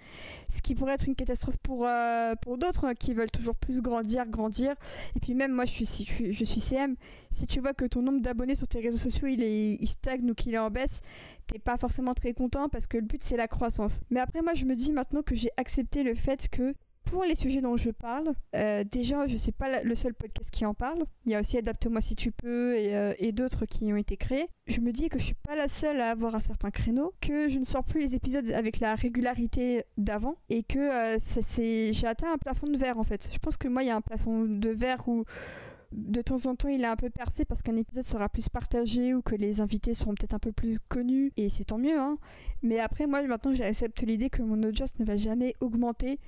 Ce qui pourrait être une catastrophe pour, euh, pour d'autres hein, qui veulent toujours plus grandir, grandir. Et puis même moi, je suis, je suis CM. Si tu vois que ton nombre d'abonnés sur tes réseaux sociaux, il, est, il stagne ou qu'il est en baisse, t'es pas forcément très content parce que le but c'est la croissance. Mais après moi je me dis maintenant que j'ai accepté le fait que pour les sujets dont je parle, euh, déjà, je ne suis pas le seul podcast qui en parle. Il y a aussi Adapte-moi si tu peux euh, et, d'autres qui ont été créés. Je me dis que je suis pas la seule à avoir un certain créneau, que je ne sors plus les épisodes avec la régularité d'avant et que euh, j'ai atteint un plafond de verre en fait. Je pense que moi, il y a un plafond de verre où de temps en temps il est un peu percé parce qu'un épisode sera plus partagé ou que les invités seront peut-être un peu plus connus et c'est tant mieux hein. mais après moi maintenant j'accepte l'idée que mon audience ne va jamais augmenter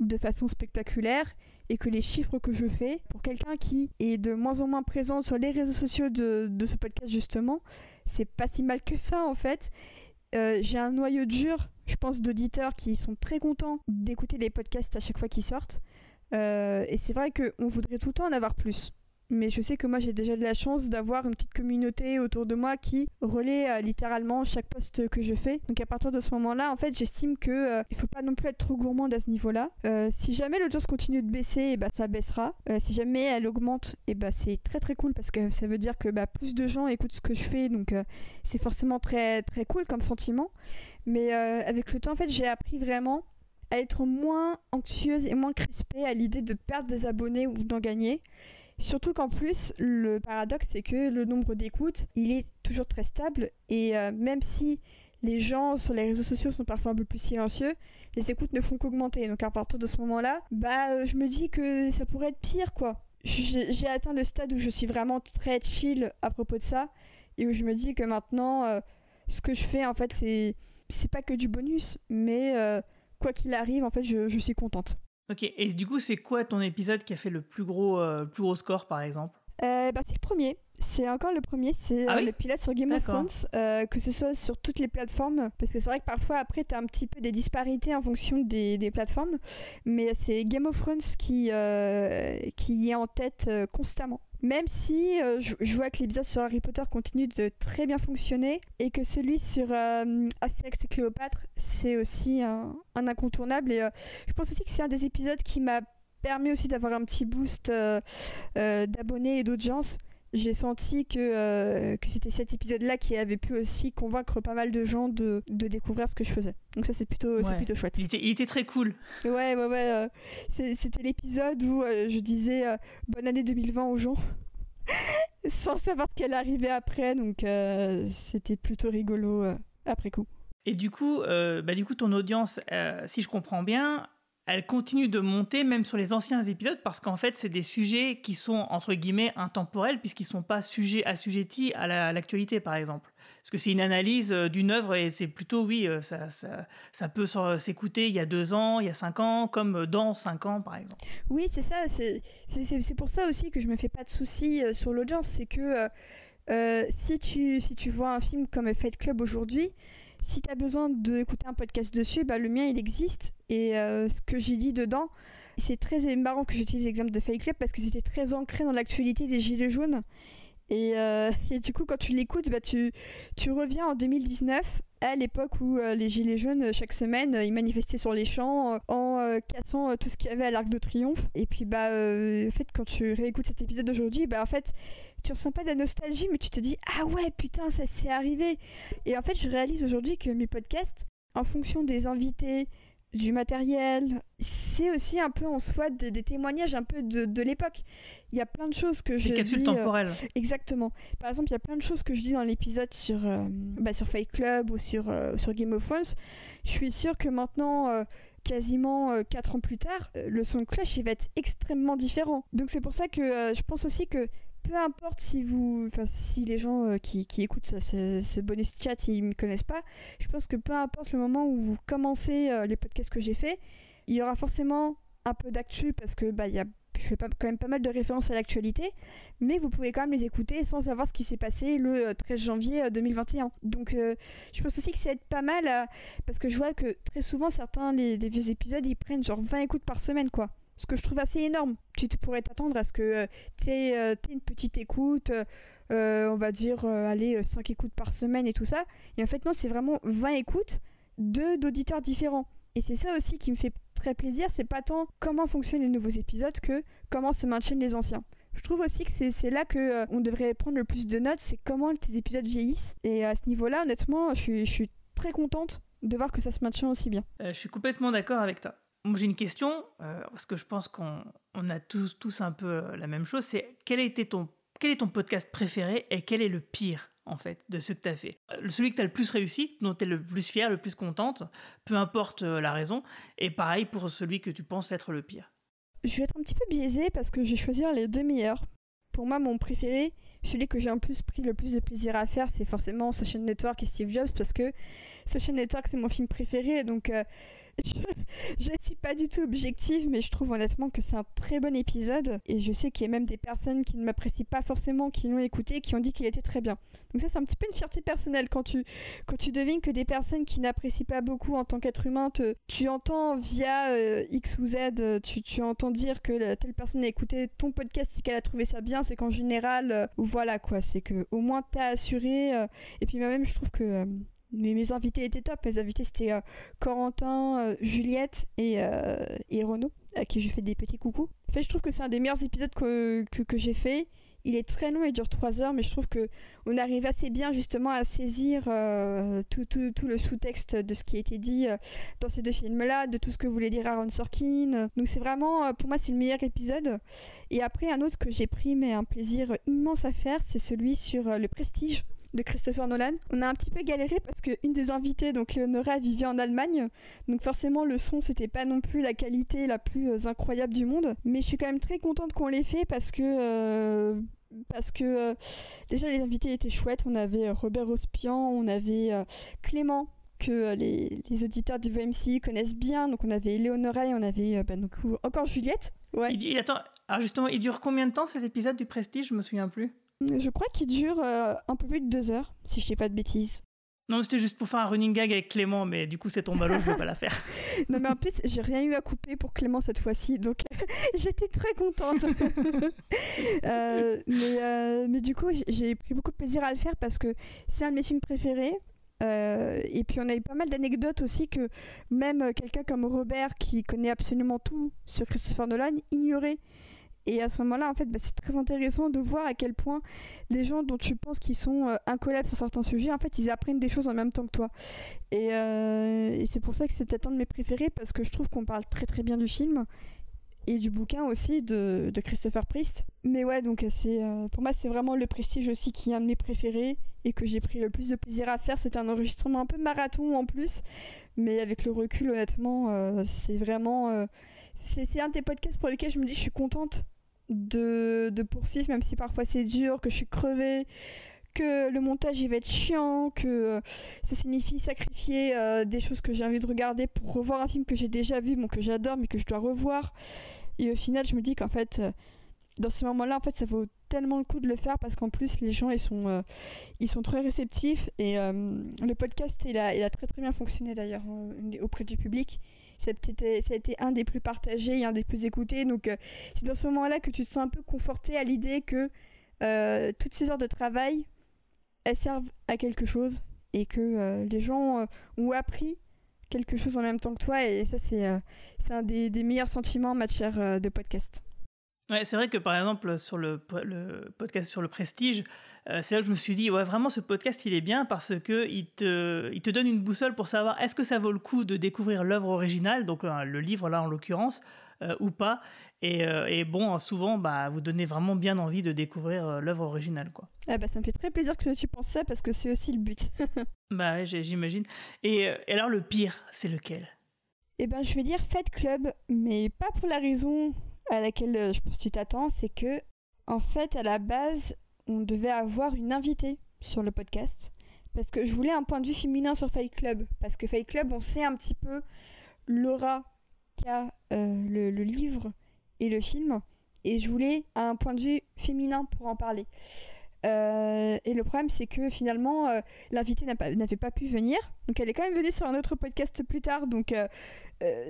de façon spectaculaire et que les chiffres que je fais, pour quelqu'un qui est de moins en moins présent sur les réseaux sociaux de, ce podcast justement, c'est pas si mal que ça en fait. Euh, j'ai un noyau dur, je pense, d'auditeurs qui sont très contents d'écouter les podcasts à chaque fois qu'ils sortent. Euh, et c'est vrai qu'on voudrait tout le temps en avoir plus mais je sais que moi j'ai déjà de la chance d'avoir une petite communauté autour de moi qui relaie euh, littéralement chaque poste que je fais. Donc à partir de ce moment-là, en fait, j'estime que euh, il faut pas non plus être trop gourmand à ce niveau-là. Euh, si jamais l'audience continue de baisser, et eh bah, ben, ça baissera. si jamais elle augmente, et eh bah, ben, c'est très très cool parce que ça veut dire que bah, plus de gens écoutent ce que je fais, donc c'est forcément très très cool comme sentiment. Mais avec le temps, en fait, j'ai appris vraiment à être moins anxieuse et moins crispée à l'idée de perdre des abonnés ou d'en gagner. Surtout qu'en plus, le paradoxe, c'est que le nombre d'écoutes, il est toujours très stable. Et euh, même si les gens sur les réseaux sociaux sont parfois un peu plus silencieux, les écoutes ne font qu'augmenter. Donc à partir de ce moment-là, bah, euh, je me dis que ça pourrait être pire, quoi. J'ai atteint le stade où je suis vraiment très chill à propos de ça. Et où je me dis que maintenant, euh, ce que je fais, en fait, c'est pas que du bonus, mais quoi qu'il arrive, en fait, je suis contente. Ok, et du coup, c'est quoi ton épisode qui a fait le plus gros, euh, plus gros score, par exemple? Euh, bah, C'est le premier. C'est encore le premier, c'est ah euh, le pilote sur Game of Thrones, que ce soit sur toutes les plateformes, parce que c'est vrai que parfois après tu as un petit peu des disparités en fonction des, des plateformes, mais c'est Game of Thrones qui, qui est en tête constamment. Même si euh, je, vois que l'épisode sur Harry Potter continue de très bien fonctionner et que celui sur euh, Astérix et Cléopâtre, c'est aussi un, incontournable. Et euh, je pense aussi que c'est un des épisodes qui m'a permis aussi d'avoir un petit boost d'abonnés et d'audience j'ai senti que, euh, que c'était cet épisode-là qui avait pu aussi convaincre pas mal de gens de, de découvrir ce que je faisais. Donc ça c'est plutôt, c'est plutôt chouette. Il était, il était, très cool. Ouais, ouais, ouais. Euh, c'était l'épisode où euh, je disais bonne année 2020 aux gens. (laughs) sans savoir ce qu'elle arrivait après, donc c'était plutôt rigolo après coup. Et du coup, bah, du coup, ton audience, si je comprends bien, elle continue de monter même sur les anciens épisodes parce qu'en fait, c'est des sujets qui sont entre guillemets intemporels puisqu'ils ne sont pas sujets assujettis à l'actualité, par exemple. Parce que c'est une analyse euh, d'une œuvre et c'est plutôt, oui, euh, ça, ça, peut s'écouter il y a deux ans, il y a cinq ans, comme dans cinq ans, par exemple. Oui, c'est ça. C'est pour ça aussi que je me fais pas de soucis euh, sur l'audience. C'est que si, tu, si tu vois un film comme Fight Club aujourd'hui, si tu as besoin d'écouter un podcast dessus, bah, le mien il existe. Et euh, ce que j'ai dit dedans, c'est très marrant que j'utilise l'exemple de Fake Club parce que c'était très ancré dans l'actualité des Gilets jaunes. Et, euh, et, du coup, quand tu l'écoutes, bah, tu, tu reviens en 2019 à l'époque où euh, les Gilets jaunes, chaque semaine, ils manifestaient sur les champs en cassant tout ce qu'il y avait à l'Arc de Triomphe. Et puis, bah, en fait, quand tu réécoutes cet épisode d'aujourd'hui, bah, en fait, tu ressens pas de la nostalgie, mais tu te dis, ah ouais, putain, ça s'est arrivé. Et en fait, je réalise aujourd'hui que mes podcasts, en fonction des invités, du matériel. C'est aussi un peu en soi des, témoignages un peu de, l'époque. Il y a plein de choses que je capsules dis... Euh, temporelles. exactement. Par exemple, il y a plein de choses que je dis dans l'épisode sur, euh, bah, sur Fight Club ou sur, euh, sur Game of Thrones. Je suis sûre que maintenant quasiment 4 ans plus tard, le son de cloche il va être extrêmement différent. Donc c'est pour ça que je pense aussi que peu importe si vous, enfin si les gens euh, qui, écoutent ce, bonus chat ils me connaissent pas, je pense que peu importe le moment où vous commencez euh, les podcasts que j'ai fait, il y aura forcément un peu d'actu parce que bah y a je fais pas, quand même pas mal de références à l'actualité, mais vous pouvez quand même les écouter sans savoir ce qui s'est passé le 13 euh, janvier 2021. Donc je pense aussi que c'est pas mal parce que je vois que très souvent certains les, les vieux épisodes ils prennent genre 20 écoutes par semaine quoi ce que je trouve assez énorme. Tu pourrais t'attendre à ce que euh, tu aies, euh, une petite écoute, euh, on va dire, allez, 5 écoutes par semaine et tout ça. Et en fait, non, c'est vraiment 20 écoutes d'auditeurs différents. Et c'est ça aussi qui me fait très plaisir, c'est pas tant comment fonctionnent les nouveaux épisodes que comment se maintiennent les anciens. Je trouve aussi que c'est là que on devrait prendre le plus de notes, c'est comment tes épisodes vieillissent. Et à ce niveau-là, honnêtement, je suis, je suis très contente de voir que ça se maintient aussi bien. je suis complètement d'accord avec toi j'ai une question, euh, parce que je pense qu'on a tous, un peu euh, la même chose, c'est quel, quel est ton podcast préféré et quel est le pire en fait, de ce que tu as fait? Euh, celui que tu as le plus réussi, dont tu es le plus fier, le plus contente, peu importe la raison, et pareil pour celui que tu penses être le pire. Je vais être un petit peu biaisé parce que je vais choisir les deux meilleurs. Pour moi, mon préféré, celui que j'ai en plus pris le plus de plaisir à faire, c'est forcément Social Network et Steve Jobs parce que Social Network, c'est mon film préféré, donc (laughs) je ne suis pas du tout objective, mais je trouve honnêtement que c'est un très bon épisode. Et je sais qu'il y a même des personnes qui ne m'apprécient pas forcément, qui l'ont écouté, qui ont dit qu'il était très bien. Donc ça, c'est un petit peu une fierté personnelle quand tu, quand tu devines que des personnes qui n'apprécient pas beaucoup en tant qu'être humain, te, tu entends via euh, X ou Z, euh, tu, tu entends dire que telle personne a écouté ton podcast et qu'elle a trouvé ça bien, c'est qu'en général, euh, voilà quoi, c'est que au moins t'as assuré. et puis même, je trouve que mes invités étaient top. Mes invités, c'était euh, Corentin, euh, Juliette et, euh, et Renaud, à qui je fais des petits coucous. En fait, je trouve que c'est un des meilleurs épisodes que, que, j'ai fait. Il est très long, il dure 3 heures, mais je trouve que on arrive assez bien justement à saisir tout, tout, tout, le sous-texte de ce qui a été dit dans ces deux films-là, de tout ce que voulait dire Aaron Sorkin. Donc c'est vraiment, pour moi, c'est le meilleur épisode. Et après, un autre que j'ai pris, mais un plaisir immense à faire, c'est celui sur le prestige de Christopher Nolan. On a un petit peu galéré parce qu'une des invitées, donc Leonora, vivait en Allemagne. Donc forcément, le son, c'était pas non plus la qualité la plus euh, incroyable du monde. Mais je suis quand même très contente qu'on l'ait fait parce que. Euh, parce que euh, déjà les invités étaient chouettes, on avait Robert Rospian, on avait Clément que les, auditeurs du VMC connaissent bien. Donc on avait Léonora et on avait bah, donc, encore Juliette. Ouais. Il, attends, alors justement, il dure combien de temps cet épisode du Prestige? Je me souviens plus. Je crois qu'il dure euh, un peu plus de deux heures, si je dis pas de bêtises. Non, c'était juste pour faire un running gag avec Clément, mais du coup, c'est ton ballon, je vais pas la faire. (laughs) non, mais en plus, j'ai rien eu à couper pour Clément cette fois-ci, donc (laughs) j'étais très contente. (laughs) Euh, mais, euh, mais, du coup, j'ai pris beaucoup de plaisir à le faire parce que c'est un de mes films préférés. et puis on a eu pas mal d'anecdotes aussi que même quelqu'un comme Robert qui connaît absolument tout sur Christopher Nolan ignorait et à ce moment-là, en fait, bah, c'est très intéressant de voir à quel point les gens dont tu penses qu'ils sont euh, incollables sur certains sujets, en fait, ils apprennent des choses en même temps que toi. Et, euh, c'est pour ça que c'est peut-être un de mes préférés, parce que je trouve qu'on parle très très bien du film et du bouquin aussi de, Christopher Priest. Mais ouais, donc c'est euh, pour moi, c'est vraiment le prestige aussi qui est un de mes préférés et que j'ai pris le plus de plaisir à faire. C'est un enregistrement un peu marathon en plus, mais avec le recul, honnêtement, c'est vraiment. c'est un des podcasts pour lesquels je me dis je suis contente de, de poursuivre, même si parfois c'est dur, que je suis crevée, que le montage il va être chiant, que euh, ça signifie sacrifier euh, des choses que j'ai envie de regarder pour revoir un film que j'ai déjà vu, bon, que j'adore, mais que je dois revoir. Et au final, je me dis qu'en fait, euh, dans ces moments-là, en fait, ça vaut tellement le coup de le faire parce qu'en plus, les gens ils sont, ils sont très réceptifs et le podcast il a, il a très très bien fonctionné d'ailleurs auprès du public ça a été un des plus partagés et un des plus écoutés. Donc euh, c'est dans ce moment-là que tu te sens un peu conforté à l'idée que euh, toutes ces heures de travail, elles servent à quelque chose et que les gens ont appris quelque chose en même temps que toi et ça c'est un des, des, meilleurs sentiments en matière de podcast. Ouais, c'est vrai que par exemple sur le, le podcast sur le prestige, euh, c'est là que je me suis dit ouais vraiment ce podcast il est bien parce que il te, il te donne une boussole pour savoir est-ce que ça vaut le coup de découvrir l'œuvre originale, donc euh, le livre là en l'occurrence, euh, ou pas. Et, et, bon souvent bah vous donnez vraiment bien envie de découvrir l'œuvre originale quoi. Ah bah ça me fait très plaisir que tu penses ça parce que c'est aussi le but. (laughs) bah ouais, j'imagine. Et, et alors le pire c'est lequel? Eh ben je vais dire Fête Club, mais pas pour la raison à laquelle euh, je pense que tu t'attends, c'est que, en fait, à la base, on devait avoir une invitée sur le podcast. Parce que je voulais un point de vue féminin sur Fight Club. Parce que Fight Club, on sait un petit peu l'aura qu'a euh, le, livre et le film. Et je voulais un point de vue féminin pour en parler. Euh, et le problème, c'est que finalement, l'invité n'avait pas, pu venir. Donc, elle est quand même venue sur un autre podcast plus tard. Donc,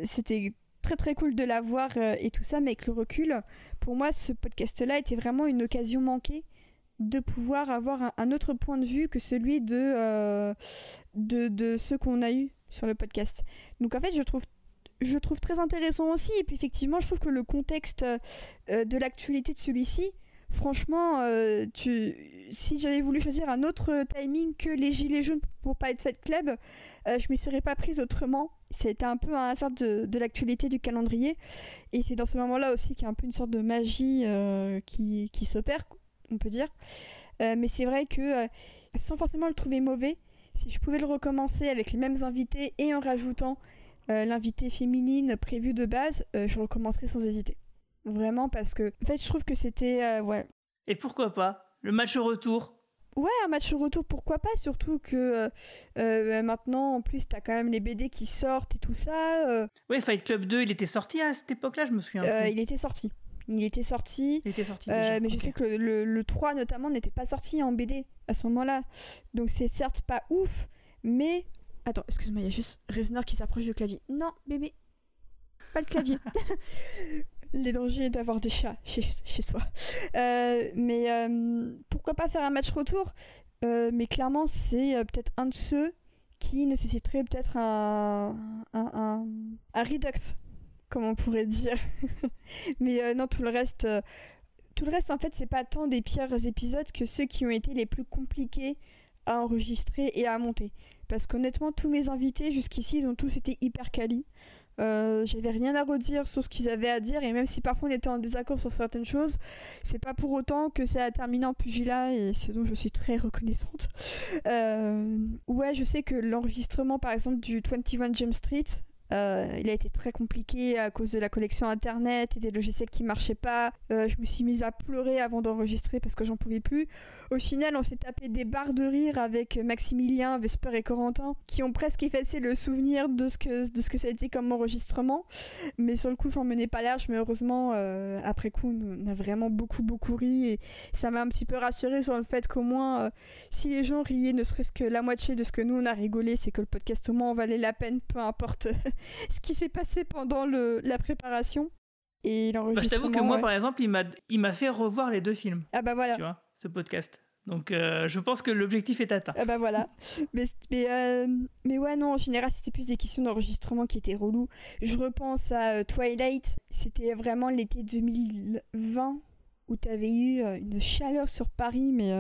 c'était très très cool de la voir euh, et tout ça, mais avec le recul, pour moi, ce podcast-là était vraiment une occasion manquée de pouvoir avoir un, autre point de vue que celui de, euh, de, de ceux qu'on a eu sur le podcast. Donc en fait, je trouve je trouve très intéressant aussi. Et puis effectivement, je trouve que le contexte euh, de l'actualité de celui-ci, franchement, tu, si j'avais voulu choisir un autre timing que les Gilets jaunes pour pas être fait club, je m'y serais pas prise autrement. C'était un peu un hasard de, de l'actualité du calendrier. Et c'est dans ce moment-là aussi qu'il y a un peu une sorte de magie euh, qui, qui s'opère, on peut dire. Euh, mais c'est vrai que, euh, sans forcément le trouver mauvais, si je pouvais le recommencer avec les mêmes invités et en rajoutant l'invité féminine prévue de base, je recommencerais sans hésiter. Vraiment parce que, en fait, je trouve que c'était... ouais. Et pourquoi pas? Le match au retour Ouais, un match retour, pourquoi pas Surtout que euh, euh, maintenant, en plus, t'as quand même les BD qui sortent et tout ça. Euh. Ouais, Fight Club 2, il était sorti à cette époque-là, je me souviens. il était sorti. Il était sorti. Il était sorti. mais je sais que le, le 3, notamment, n'était pas sorti en BD à ce moment-là. Donc c'est certes pas ouf, mais. Attends, excuse-moi, il y a juste Reznor qui s'approche du clavier. Non, bébé. Pas le clavier. (laughs) les dangers d'avoir des chats chez, chez soi. Euh, mais euh, pourquoi pas faire un match retour? Euh, Mais clairement, c'est peut-être un de ceux qui nécessiterait peut-être un, un, un, redux, comme on pourrait dire. (laughs) mais non, tout le reste. tout le reste, en fait, c'est pas tant des pires épisodes que ceux qui ont été les plus compliqués à enregistrer et à monter. Parce qu'honnêtement, tous mes invités jusqu'ici, ils ont tous été hyper quali. Euh, j'avais rien à redire sur ce qu'ils avaient à dire et même si parfois on était en désaccord sur certaines choses, c'est pas pour autant que ça a terminé en pugilat et ce dont je suis très reconnaissante. Euh, ouais, je sais que l'enregistrement par exemple du 21 Jump Street, euh, il a été très compliqué à cause de la collection internet et des logiciels qui marchaient pas. Euh, je me suis mise à pleurer avant d'enregistrer parce que j'en pouvais plus. Au final, on s'est tapé des barres de rire avec Maximilien, Vesper et Corentin qui ont presque effacé le souvenir de ce que, de ce que ça a été comme enregistrement. Mais sur le coup, j'en menais pas large. Mais heureusement, euh, après coup, on a vraiment beaucoup, beaucoup ri et ça m'a un petit peu rassuré sur le fait qu'au moins, si les gens riaient ne serait-ce que la moitié de ce que nous on a rigolé, c'est que le podcast au moins en valait la peine, peu importe (laughs) (laughs) ce qui s'est passé pendant le, la préparation et l'enregistrement. Bah, je t'avoue que moi, par exemple, il m'a, fait revoir les deux films. Ah bah voilà. Tu vois, ce podcast. Donc euh, je pense que l'objectif est atteint. Ah bah voilà. (laughs) mais, mais, euh, mais, ouais, non, en général, c'était plus des questions d'enregistrement qui étaient relous. Je repense à euh, Twilight. C'était vraiment l'été 2020 où tu avais eu une chaleur sur Paris, mais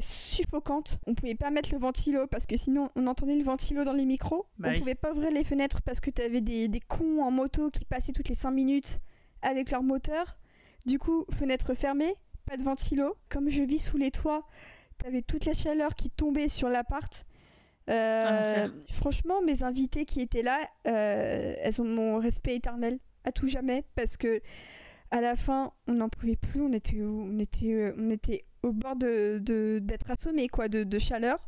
suffocante. On pouvait pas mettre le ventilo parce que sinon on entendait le ventilo dans les micros. Bah on pouvait pas ouvrir les fenêtres parce que t'avais des, des cons en moto qui passaient toutes les 5 minutes avec leur moteur. Du coup, fenêtre fermée, pas de ventilo. Comme je vis sous les toits, t'avais toute la chaleur qui tombait sur l'appart. Euh, ah, franchement, mes invités qui étaient là, euh, elles ont mon respect éternel à tout jamais parce que à la fin, on n'en pouvait plus. On était, on était, on était au bord de, d'être assommé quoi, de, chaleur.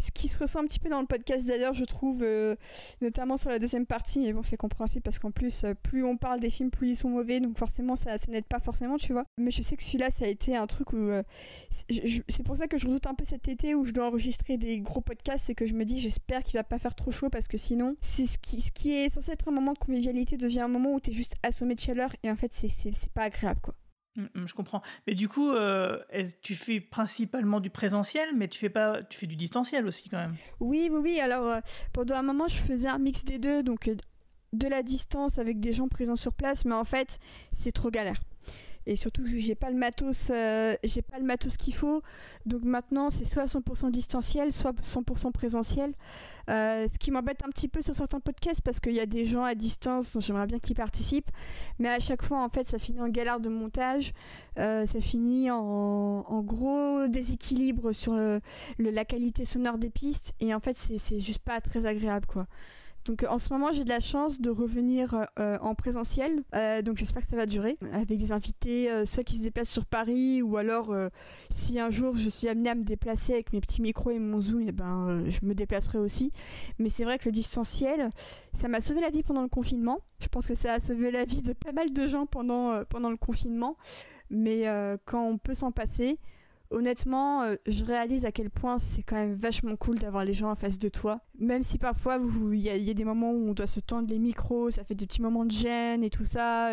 Ce qui se ressent un petit peu dans le podcast d'ailleurs, je trouve, euh, notamment sur la deuxième partie, mais bon, c'est compréhensible parce qu'en plus, euh, plus on parle des films, plus ils sont mauvais, donc forcément, ça, ça n'aide pas forcément, tu vois. Mais je sais que celui-là, ça a été un truc où. Euh, c'est pour ça que je redoute un peu cet été où je dois enregistrer des gros podcasts, c'est que je me dis, j'espère qu'il va pas faire trop chaud parce que sinon, c'est ce qui, ce qui est censé être un moment de convivialité devient un moment où t'es juste assommé de chaleur et en fait, c'est pas agréable, quoi. Mm, mm, je comprends. Mais du coup, euh, tu fais principalement du présentiel, mais tu fais pas, tu fais du distanciel aussi quand même. Oui, oui, oui. Alors euh, pendant un moment, je faisais un mix des deux, donc euh, de la distance avec des gens présents sur place, mais en fait, c'est trop galère et surtout j'ai pas le matos euh, j'ai pas le matos qu'il faut. Donc maintenant c'est soit 100% distanciel soit 100% présentiel. Euh, ce qui m'embête un petit peu sur certains podcasts parce qu'il y a des gens à distance dont j'aimerais bien qu'ils participent. Mais à chaque fois en fait ça finit en galère de montage. Euh, ça finit en, gros déséquilibre sur la qualité sonore des pistes. Et en fait c'est juste pas très agréable quoi donc en ce moment, j'ai de la chance de revenir euh, en présentiel. Euh, donc j'espère que ça va durer avec des invités, euh, soit qui se déplacent sur Paris ou alors si un jour je suis amenée à me déplacer avec mes petits micros et mon zoom, eh ben je me déplacerai aussi. Mais c'est vrai que le distanciel, ça m'a sauvé la vie pendant le confinement. Je pense que ça a sauvé la vie de pas mal de gens pendant pendant le confinement. Mais quand on peut s'en passer, honnêtement, euh, je réalise à quel point c'est quand même vachement cool d'avoir les gens en face de toi. Même si parfois il y, a des moments où on doit se tendre les micros, ça fait des petits moments de gêne et tout ça.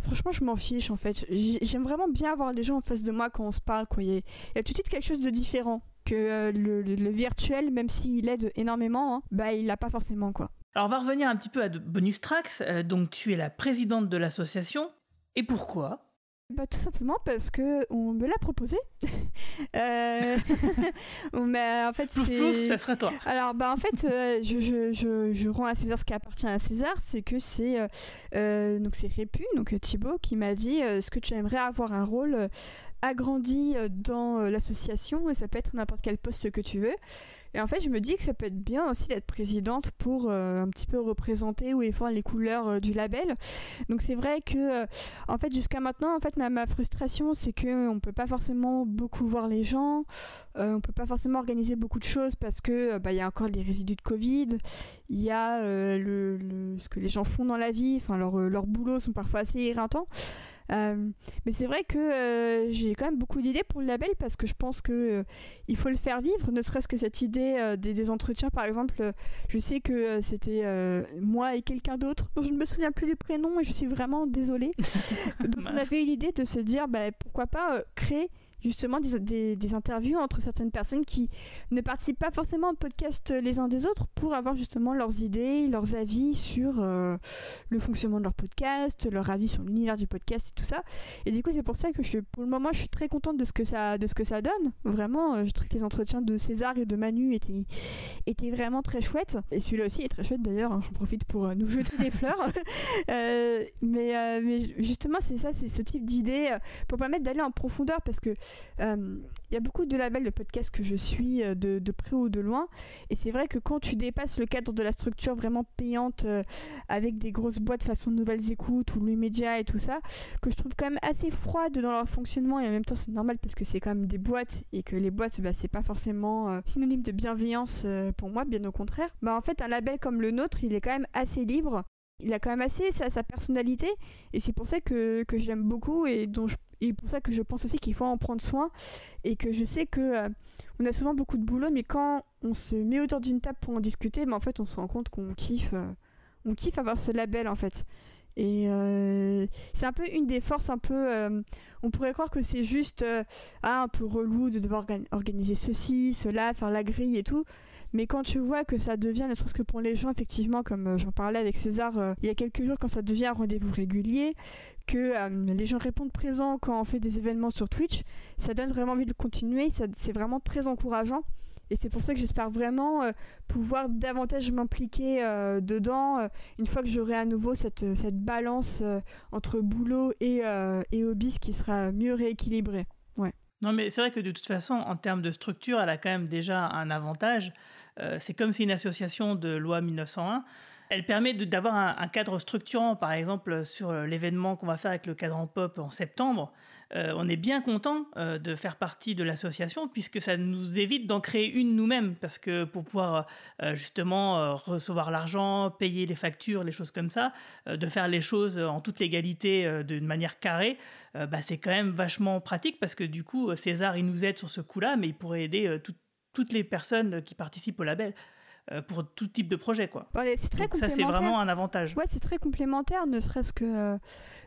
franchement, je m'en fiche en fait. J'aime vraiment bien avoir les gens en face de moi quand on se parle. Il y, a tout de suite quelque chose de différent que euh, le, virtuel, même s'il aide énormément, hein, bah il l'a pas forcément quoi. Alors on va revenir un petit peu à Bonus Tracks. Euh, donc tu es la présidente de l'association. Et pourquoi? Bah, tout simplement parce que on me l'a proposé. (laughs) euh... (laughs) mais en fait, c'est. ça serait toi. Alors, bah, en fait, euh, je, je, je, je, rends à César ce qui appartient à César, c'est que c'est euh, euh donc c'est Répu, donc Thibaut, qui m'a dit est-ce que tu aimerais avoir un rôle agrandi dans l'association et ça peut être n'importe quel poste que tu veux. Et en fait, je me dis que ça peut être bien aussi d'être présidente pour euh, un petit peu représenter ou défendre les couleurs euh, du label. Donc c'est vrai que, euh, en fait, jusqu'à maintenant, en fait, ma, frustration, c'est que on peut pas forcément beaucoup voir les gens, on peut pas forcément organiser beaucoup de choses parce que bah, y a encore des résidus de Covid, il y a le, ce que les gens font dans la vie, enfin leurs leur boulot sont parfois assez éreintants. Euh, mais c'est vrai que euh, j'ai quand même beaucoup d'idées pour le label parce que je pense que euh, il faut le faire vivre, ne serait-ce que cette idée des, entretiens, par exemple. je sais que c'était moi et quelqu'un d'autre dont je ne me souviens plus du prénom et je suis vraiment désolée. (laughs) Donc on avait eu l'idée de se dire bah, pourquoi pas créer justement des, des, interviews entre certaines personnes qui ne participent pas forcément au podcast les uns des autres pour avoir justement leurs idées, leurs avis sur euh, le fonctionnement de leur podcast, leur avis sur l'univers du podcast et tout ça. Et du coup, c'est pour ça que je, pour le moment, je suis très contente de ce que ça, de ce que ça donne. Vraiment, euh, je trouve que les entretiens de César et de Manu étaient, étaient vraiment très chouettes. Et celui-là aussi est très chouette d'ailleurs. Hein. J'en profite pour euh, nous jeter des fleurs. (laughs) (laughs) mais, mais justement, c'est ça, c'est ce type d'idées pour permettre d'aller en profondeur parce que il euh, y a beaucoup de labels de podcasts que je suis euh, de, près ou de loin. Et c'est vrai que quand tu dépasses le cadre de la structure vraiment payante euh, avec des grosses boîtes façon Nouvelles Écoutes ou Louis et tout ça, que je trouve quand même assez froide dans leur fonctionnement et en même temps c'est normal parce que c'est quand même des boîtes et que les boîtes bah, c'est pas forcément synonyme de bienveillance pour moi, bien au contraire. Bah en fait un label comme le nôtre il est quand même assez libre il a quand même assez sa, personnalité et c'est pour ça que, que j'aime beaucoup et dont je et pour ça que je pense aussi qu'il faut en prendre soin et que je sais que euh, on a souvent beaucoup de boulot, mais quand on se met autour d'une table pour en discuter, mais en fait on se rend compte qu'on kiffe, euh, on kiffe avoir ce label en fait. Et euh, c'est un peu une des forces, un peu. on pourrait croire que c'est juste ah, un peu relou de devoir organiser ceci, cela, faire la grille et tout. Mais quand tu vois que ça devient, ne serait-ce que pour les gens, effectivement, comme euh, j'en parlais avec César euh, il y a quelques jours, quand ça devient un rendez-vous régulier, que euh, les gens répondent présents quand on fait des événements sur Twitch, ça donne vraiment envie de continuer, c'est vraiment très encourageant. Et c'est pour ça que j'espère vraiment pouvoir davantage m'impliquer dedans une fois que j'aurai à nouveau cette, cette balance entre boulot et, et hobby, qui sera mieux rééquilibrée. Ouais. Non, mais c'est vrai que de toute façon, en termes de structure, elle a quand même déjà un avantage. Euh, c'est comme si une association de loi 1901, elle permet d'avoir un, cadre structurant, par exemple sur l'événement qu'on va faire avec le cadran pop en septembre. Euh, on est bien content euh, de faire partie de l'association puisque ça nous évite d'en créer une nous-mêmes parce que pour pouvoir justement recevoir l'argent, payer les factures, les choses comme ça, de faire les choses en toute légalité d'une manière carrée, bah, c'est quand même vachement pratique parce que du coup César il nous aide sur ce coup-là, mais il pourrait aider toutes les personnes qui participent au label. Euh, pour tout type de projet, quoi. c'est très ça, c'est vraiment un avantage. Ouais, c'est très complémentaire, ne serait-ce que, euh,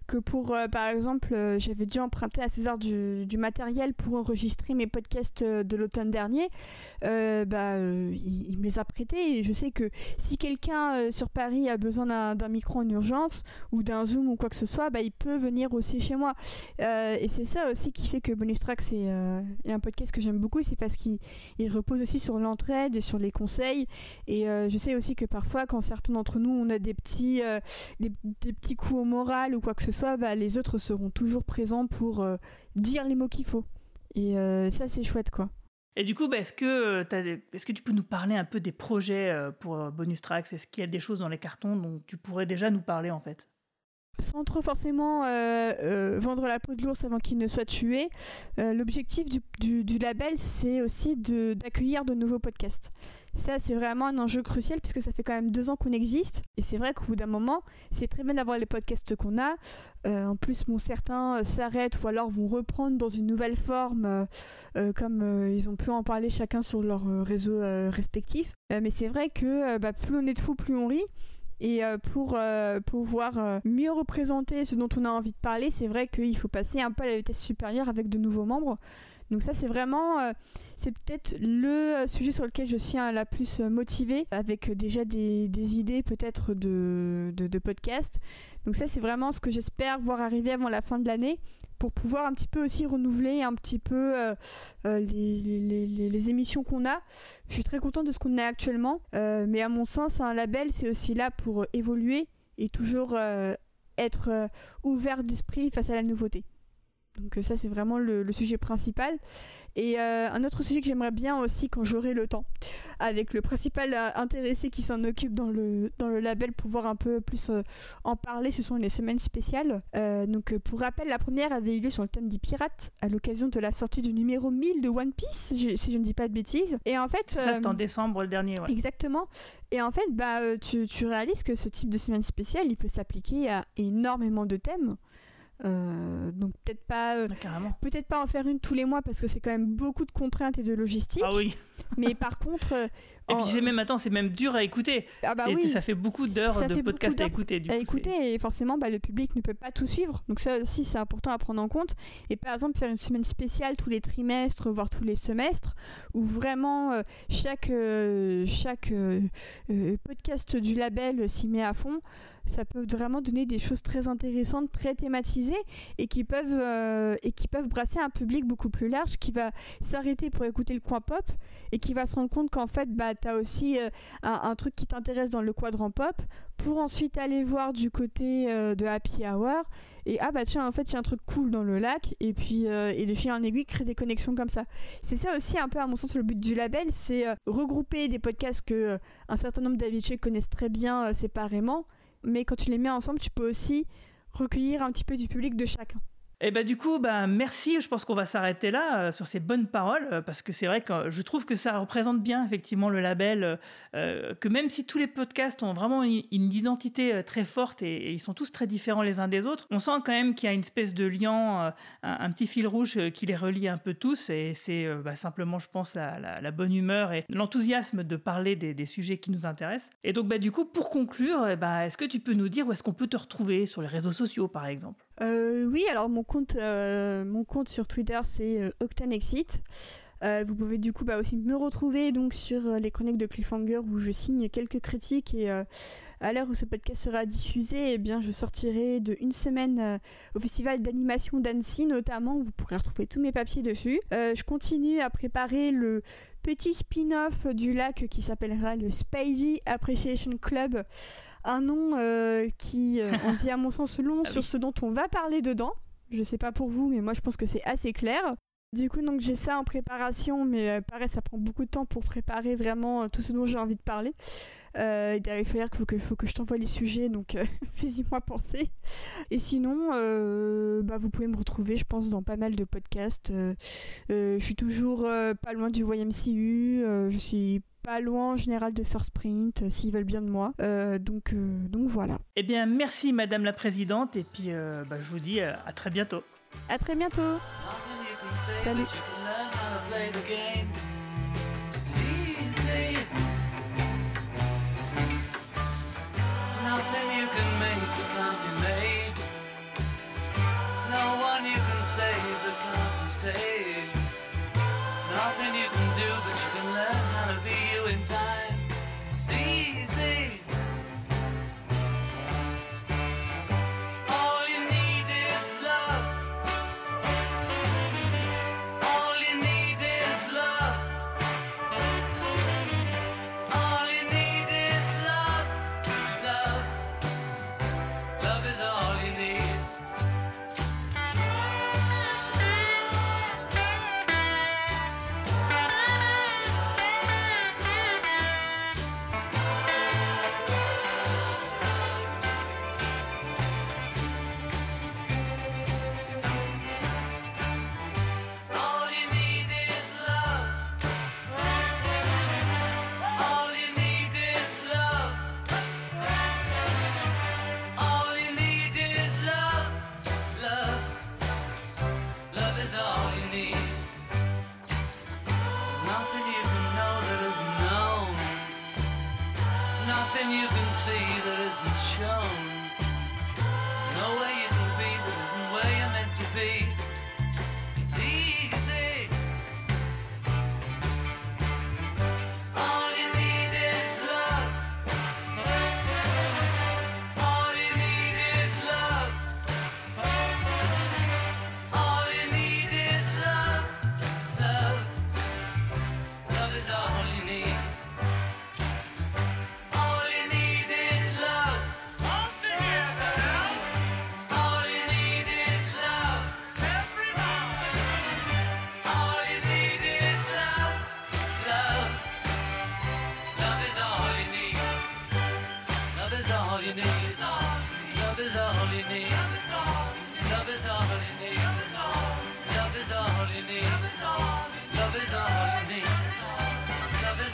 que pour, euh, par exemple, j'avais dû emprunter à César du, du, matériel pour enregistrer mes podcasts de l'automne dernier. bah, il, me les a prêtés et je sais que si quelqu'un sur Paris a besoin d'un micro en urgence ou d'un Zoom ou quoi que ce soit, bah, il peut venir aussi chez moi. et c'est ça aussi qui fait que Bonus Track, c'est un podcast que j'aime beaucoup, c'est parce qu'il repose aussi sur l'entraide et sur les conseils. Et euh, je sais aussi que parfois, quand certains d'entre nous, on a des petits, euh, des, petits coups au moral ou quoi que ce soit, bah, les autres seront toujours présents pour euh, dire les mots qu'il faut. Et ça, c'est chouette, quoi. Et du coup, bah, est-ce que, que tu peux nous parler un peu des projets pour Bonus Tracks? Est-ce qu'il y a des choses dans les cartons dont tu pourrais déjà nous parler en fait? Sans trop forcément vendre la peau de l'ours avant qu'il ne soit tué, l'objectif du, label, c'est aussi d'accueillir de, nouveaux podcasts. Ça, c'est vraiment un enjeu crucial puisque ça fait quand même deux ans qu'on existe. Et c'est vrai qu'au bout d'un moment, c'est très bien d'avoir les podcasts qu'on a. Euh, en plus, bon, certains euh, s'arrêtent ou alors vont reprendre dans une nouvelle forme, euh, comme ils ont pu en parler chacun sur leur réseau respectif. mais c'est vrai que bah, plus on est de fous, plus on rit. Et pour pouvoir mieux représenter ce dont on a envie de parler, c'est vrai qu'il faut passer un peu à la vitesse supérieure avec de nouveaux membres. Donc ça c'est vraiment, euh, c'est peut-être le sujet sur lequel je suis hein, la plus motivée, avec déjà des, idées peut-être de, de, podcast. Donc ça c'est vraiment ce que j'espère voir arriver avant la fin de l'année pour pouvoir un petit peu aussi renouveler un petit peu euh, euh, les, émissions qu'on a. Je suis très contente de ce qu'on a actuellement, mais à mon sens un label c'est aussi là pour évoluer et toujours être ouvert d'esprit face à la nouveauté. Donc euh, ça c'est vraiment le, sujet principal. Et euh, un autre sujet que j'aimerais bien aussi quand j'aurai le temps, avec le principal euh, intéressé qui s'en occupe dans le, dans le label, pouvoir un peu plus en parler, ce sont les semaines spéciales. donc pour rappel, la première avait eu lieu sur le thème des pirates à l'occasion de la sortie du numéro 1000 de One Piece, si je ne dis pas de bêtises. Et en fait... Ça c'est en décembre le dernier, ouais. Exactement. Et en fait, bah, tu, tu réalises que ce type de semaine spéciale, il peut s'appliquer à énormément de thèmes. Euh, donc peut-être pas, euh, peut-être pas en faire une tous les mois parce que c'est quand même beaucoup de contraintes et de logistique. Ah oui. mais par contre, euh, et puis c'est même attends, c'est même dur à écouter. Ah bah oui. Ça fait beaucoup d'heures de podcast à écouter. à écouter et forcément, bah, le public ne peut pas tout suivre. Donc ça aussi, c'est important à prendre en compte. Et par exemple, faire une semaine spéciale tous les trimestres, voire tous les semestres, où vraiment chaque chaque podcast du label s'y met à fond ça peut vraiment donner des choses très intéressantes, très thématisées et qui peuvent, euh, et qui peuvent brasser un public beaucoup plus large qui va s'arrêter pour écouter le coin pop et qui va se rendre compte qu'en fait, bah, tu as aussi euh, un, truc qui t'intéresse dans le quadrant pop pour ensuite aller voir du côté euh, de Happy Hour et ah bah tiens en fait il y a un truc cool dans le lac et puis et de fil en aiguille créer des connexions comme ça c'est ça aussi un peu à mon sens le but du label c'est regrouper des podcasts que un certain nombre d'habitués connaissent très bien séparément mais quand tu les mets ensemble, tu peux aussi recueillir un petit peu du public de chacun. Et bah du coup, bah merci. Je pense qu'on va s'arrêter là euh, sur ces bonnes paroles euh, parce que c'est vrai que je trouve que ça représente bien effectivement le label. Euh, que même si tous les podcasts ont vraiment une, identité très forte et, ils sont tous très différents les uns des autres, on sent quand même qu'il y a une espèce de lien, un, petit fil rouge qui les relie un peu tous. Et c'est bah, simplement, je pense, la, bonne humeur et l'enthousiasme de parler des, sujets qui nous intéressent. Et donc, bah, du coup, pour conclure, eh bah, est-ce que tu peux nous dire où est-ce qu'on peut te retrouver sur les réseaux sociaux, par exemple? Euh, oui, alors mon compte, euh, mon compte sur Twitter c'est euh, Octanexit. vous pouvez du coup bah, aussi me retrouver donc sur les chroniques de Cliffhanger où je signe quelques critiques et à l'heure où ce podcast sera diffusé, eh bien je sortirai de une semaine au festival d'animation d'Annecy notamment vous pourrez retrouver tous mes papiers dessus. je continue à préparer le petit spin-off du lac qui s'appellera le Spidey Appreciation Club un nom euh, qui, euh, (laughs) on dit à mon sens, long ah sur ce dont on va parler dedans. Je sais pas pour vous, mais moi je pense que c'est assez clair. Du coup, donc j'ai ça en préparation, mais euh, pareil, ça prend beaucoup de temps pour préparer vraiment tout ce dont j'ai envie de parler. il faut qu'il faut que, faut que je t'envoie les sujets, donc (laughs) fais-y-moi penser. Et sinon, bah, vous pouvez me retrouver, je pense, dans pas mal de podcasts. je suis toujours pas loin du YMCU, je suis pas loin en général de faire sprint euh, s'ils veulent bien de moi. Euh, donc, euh, donc voilà. Eh bien, merci Madame la Présidente et puis bah, je vous dis à très bientôt. À très bientôt. Salut. nothing you can see that isn't shown. There's no way you can be that isn't where you're meant to be.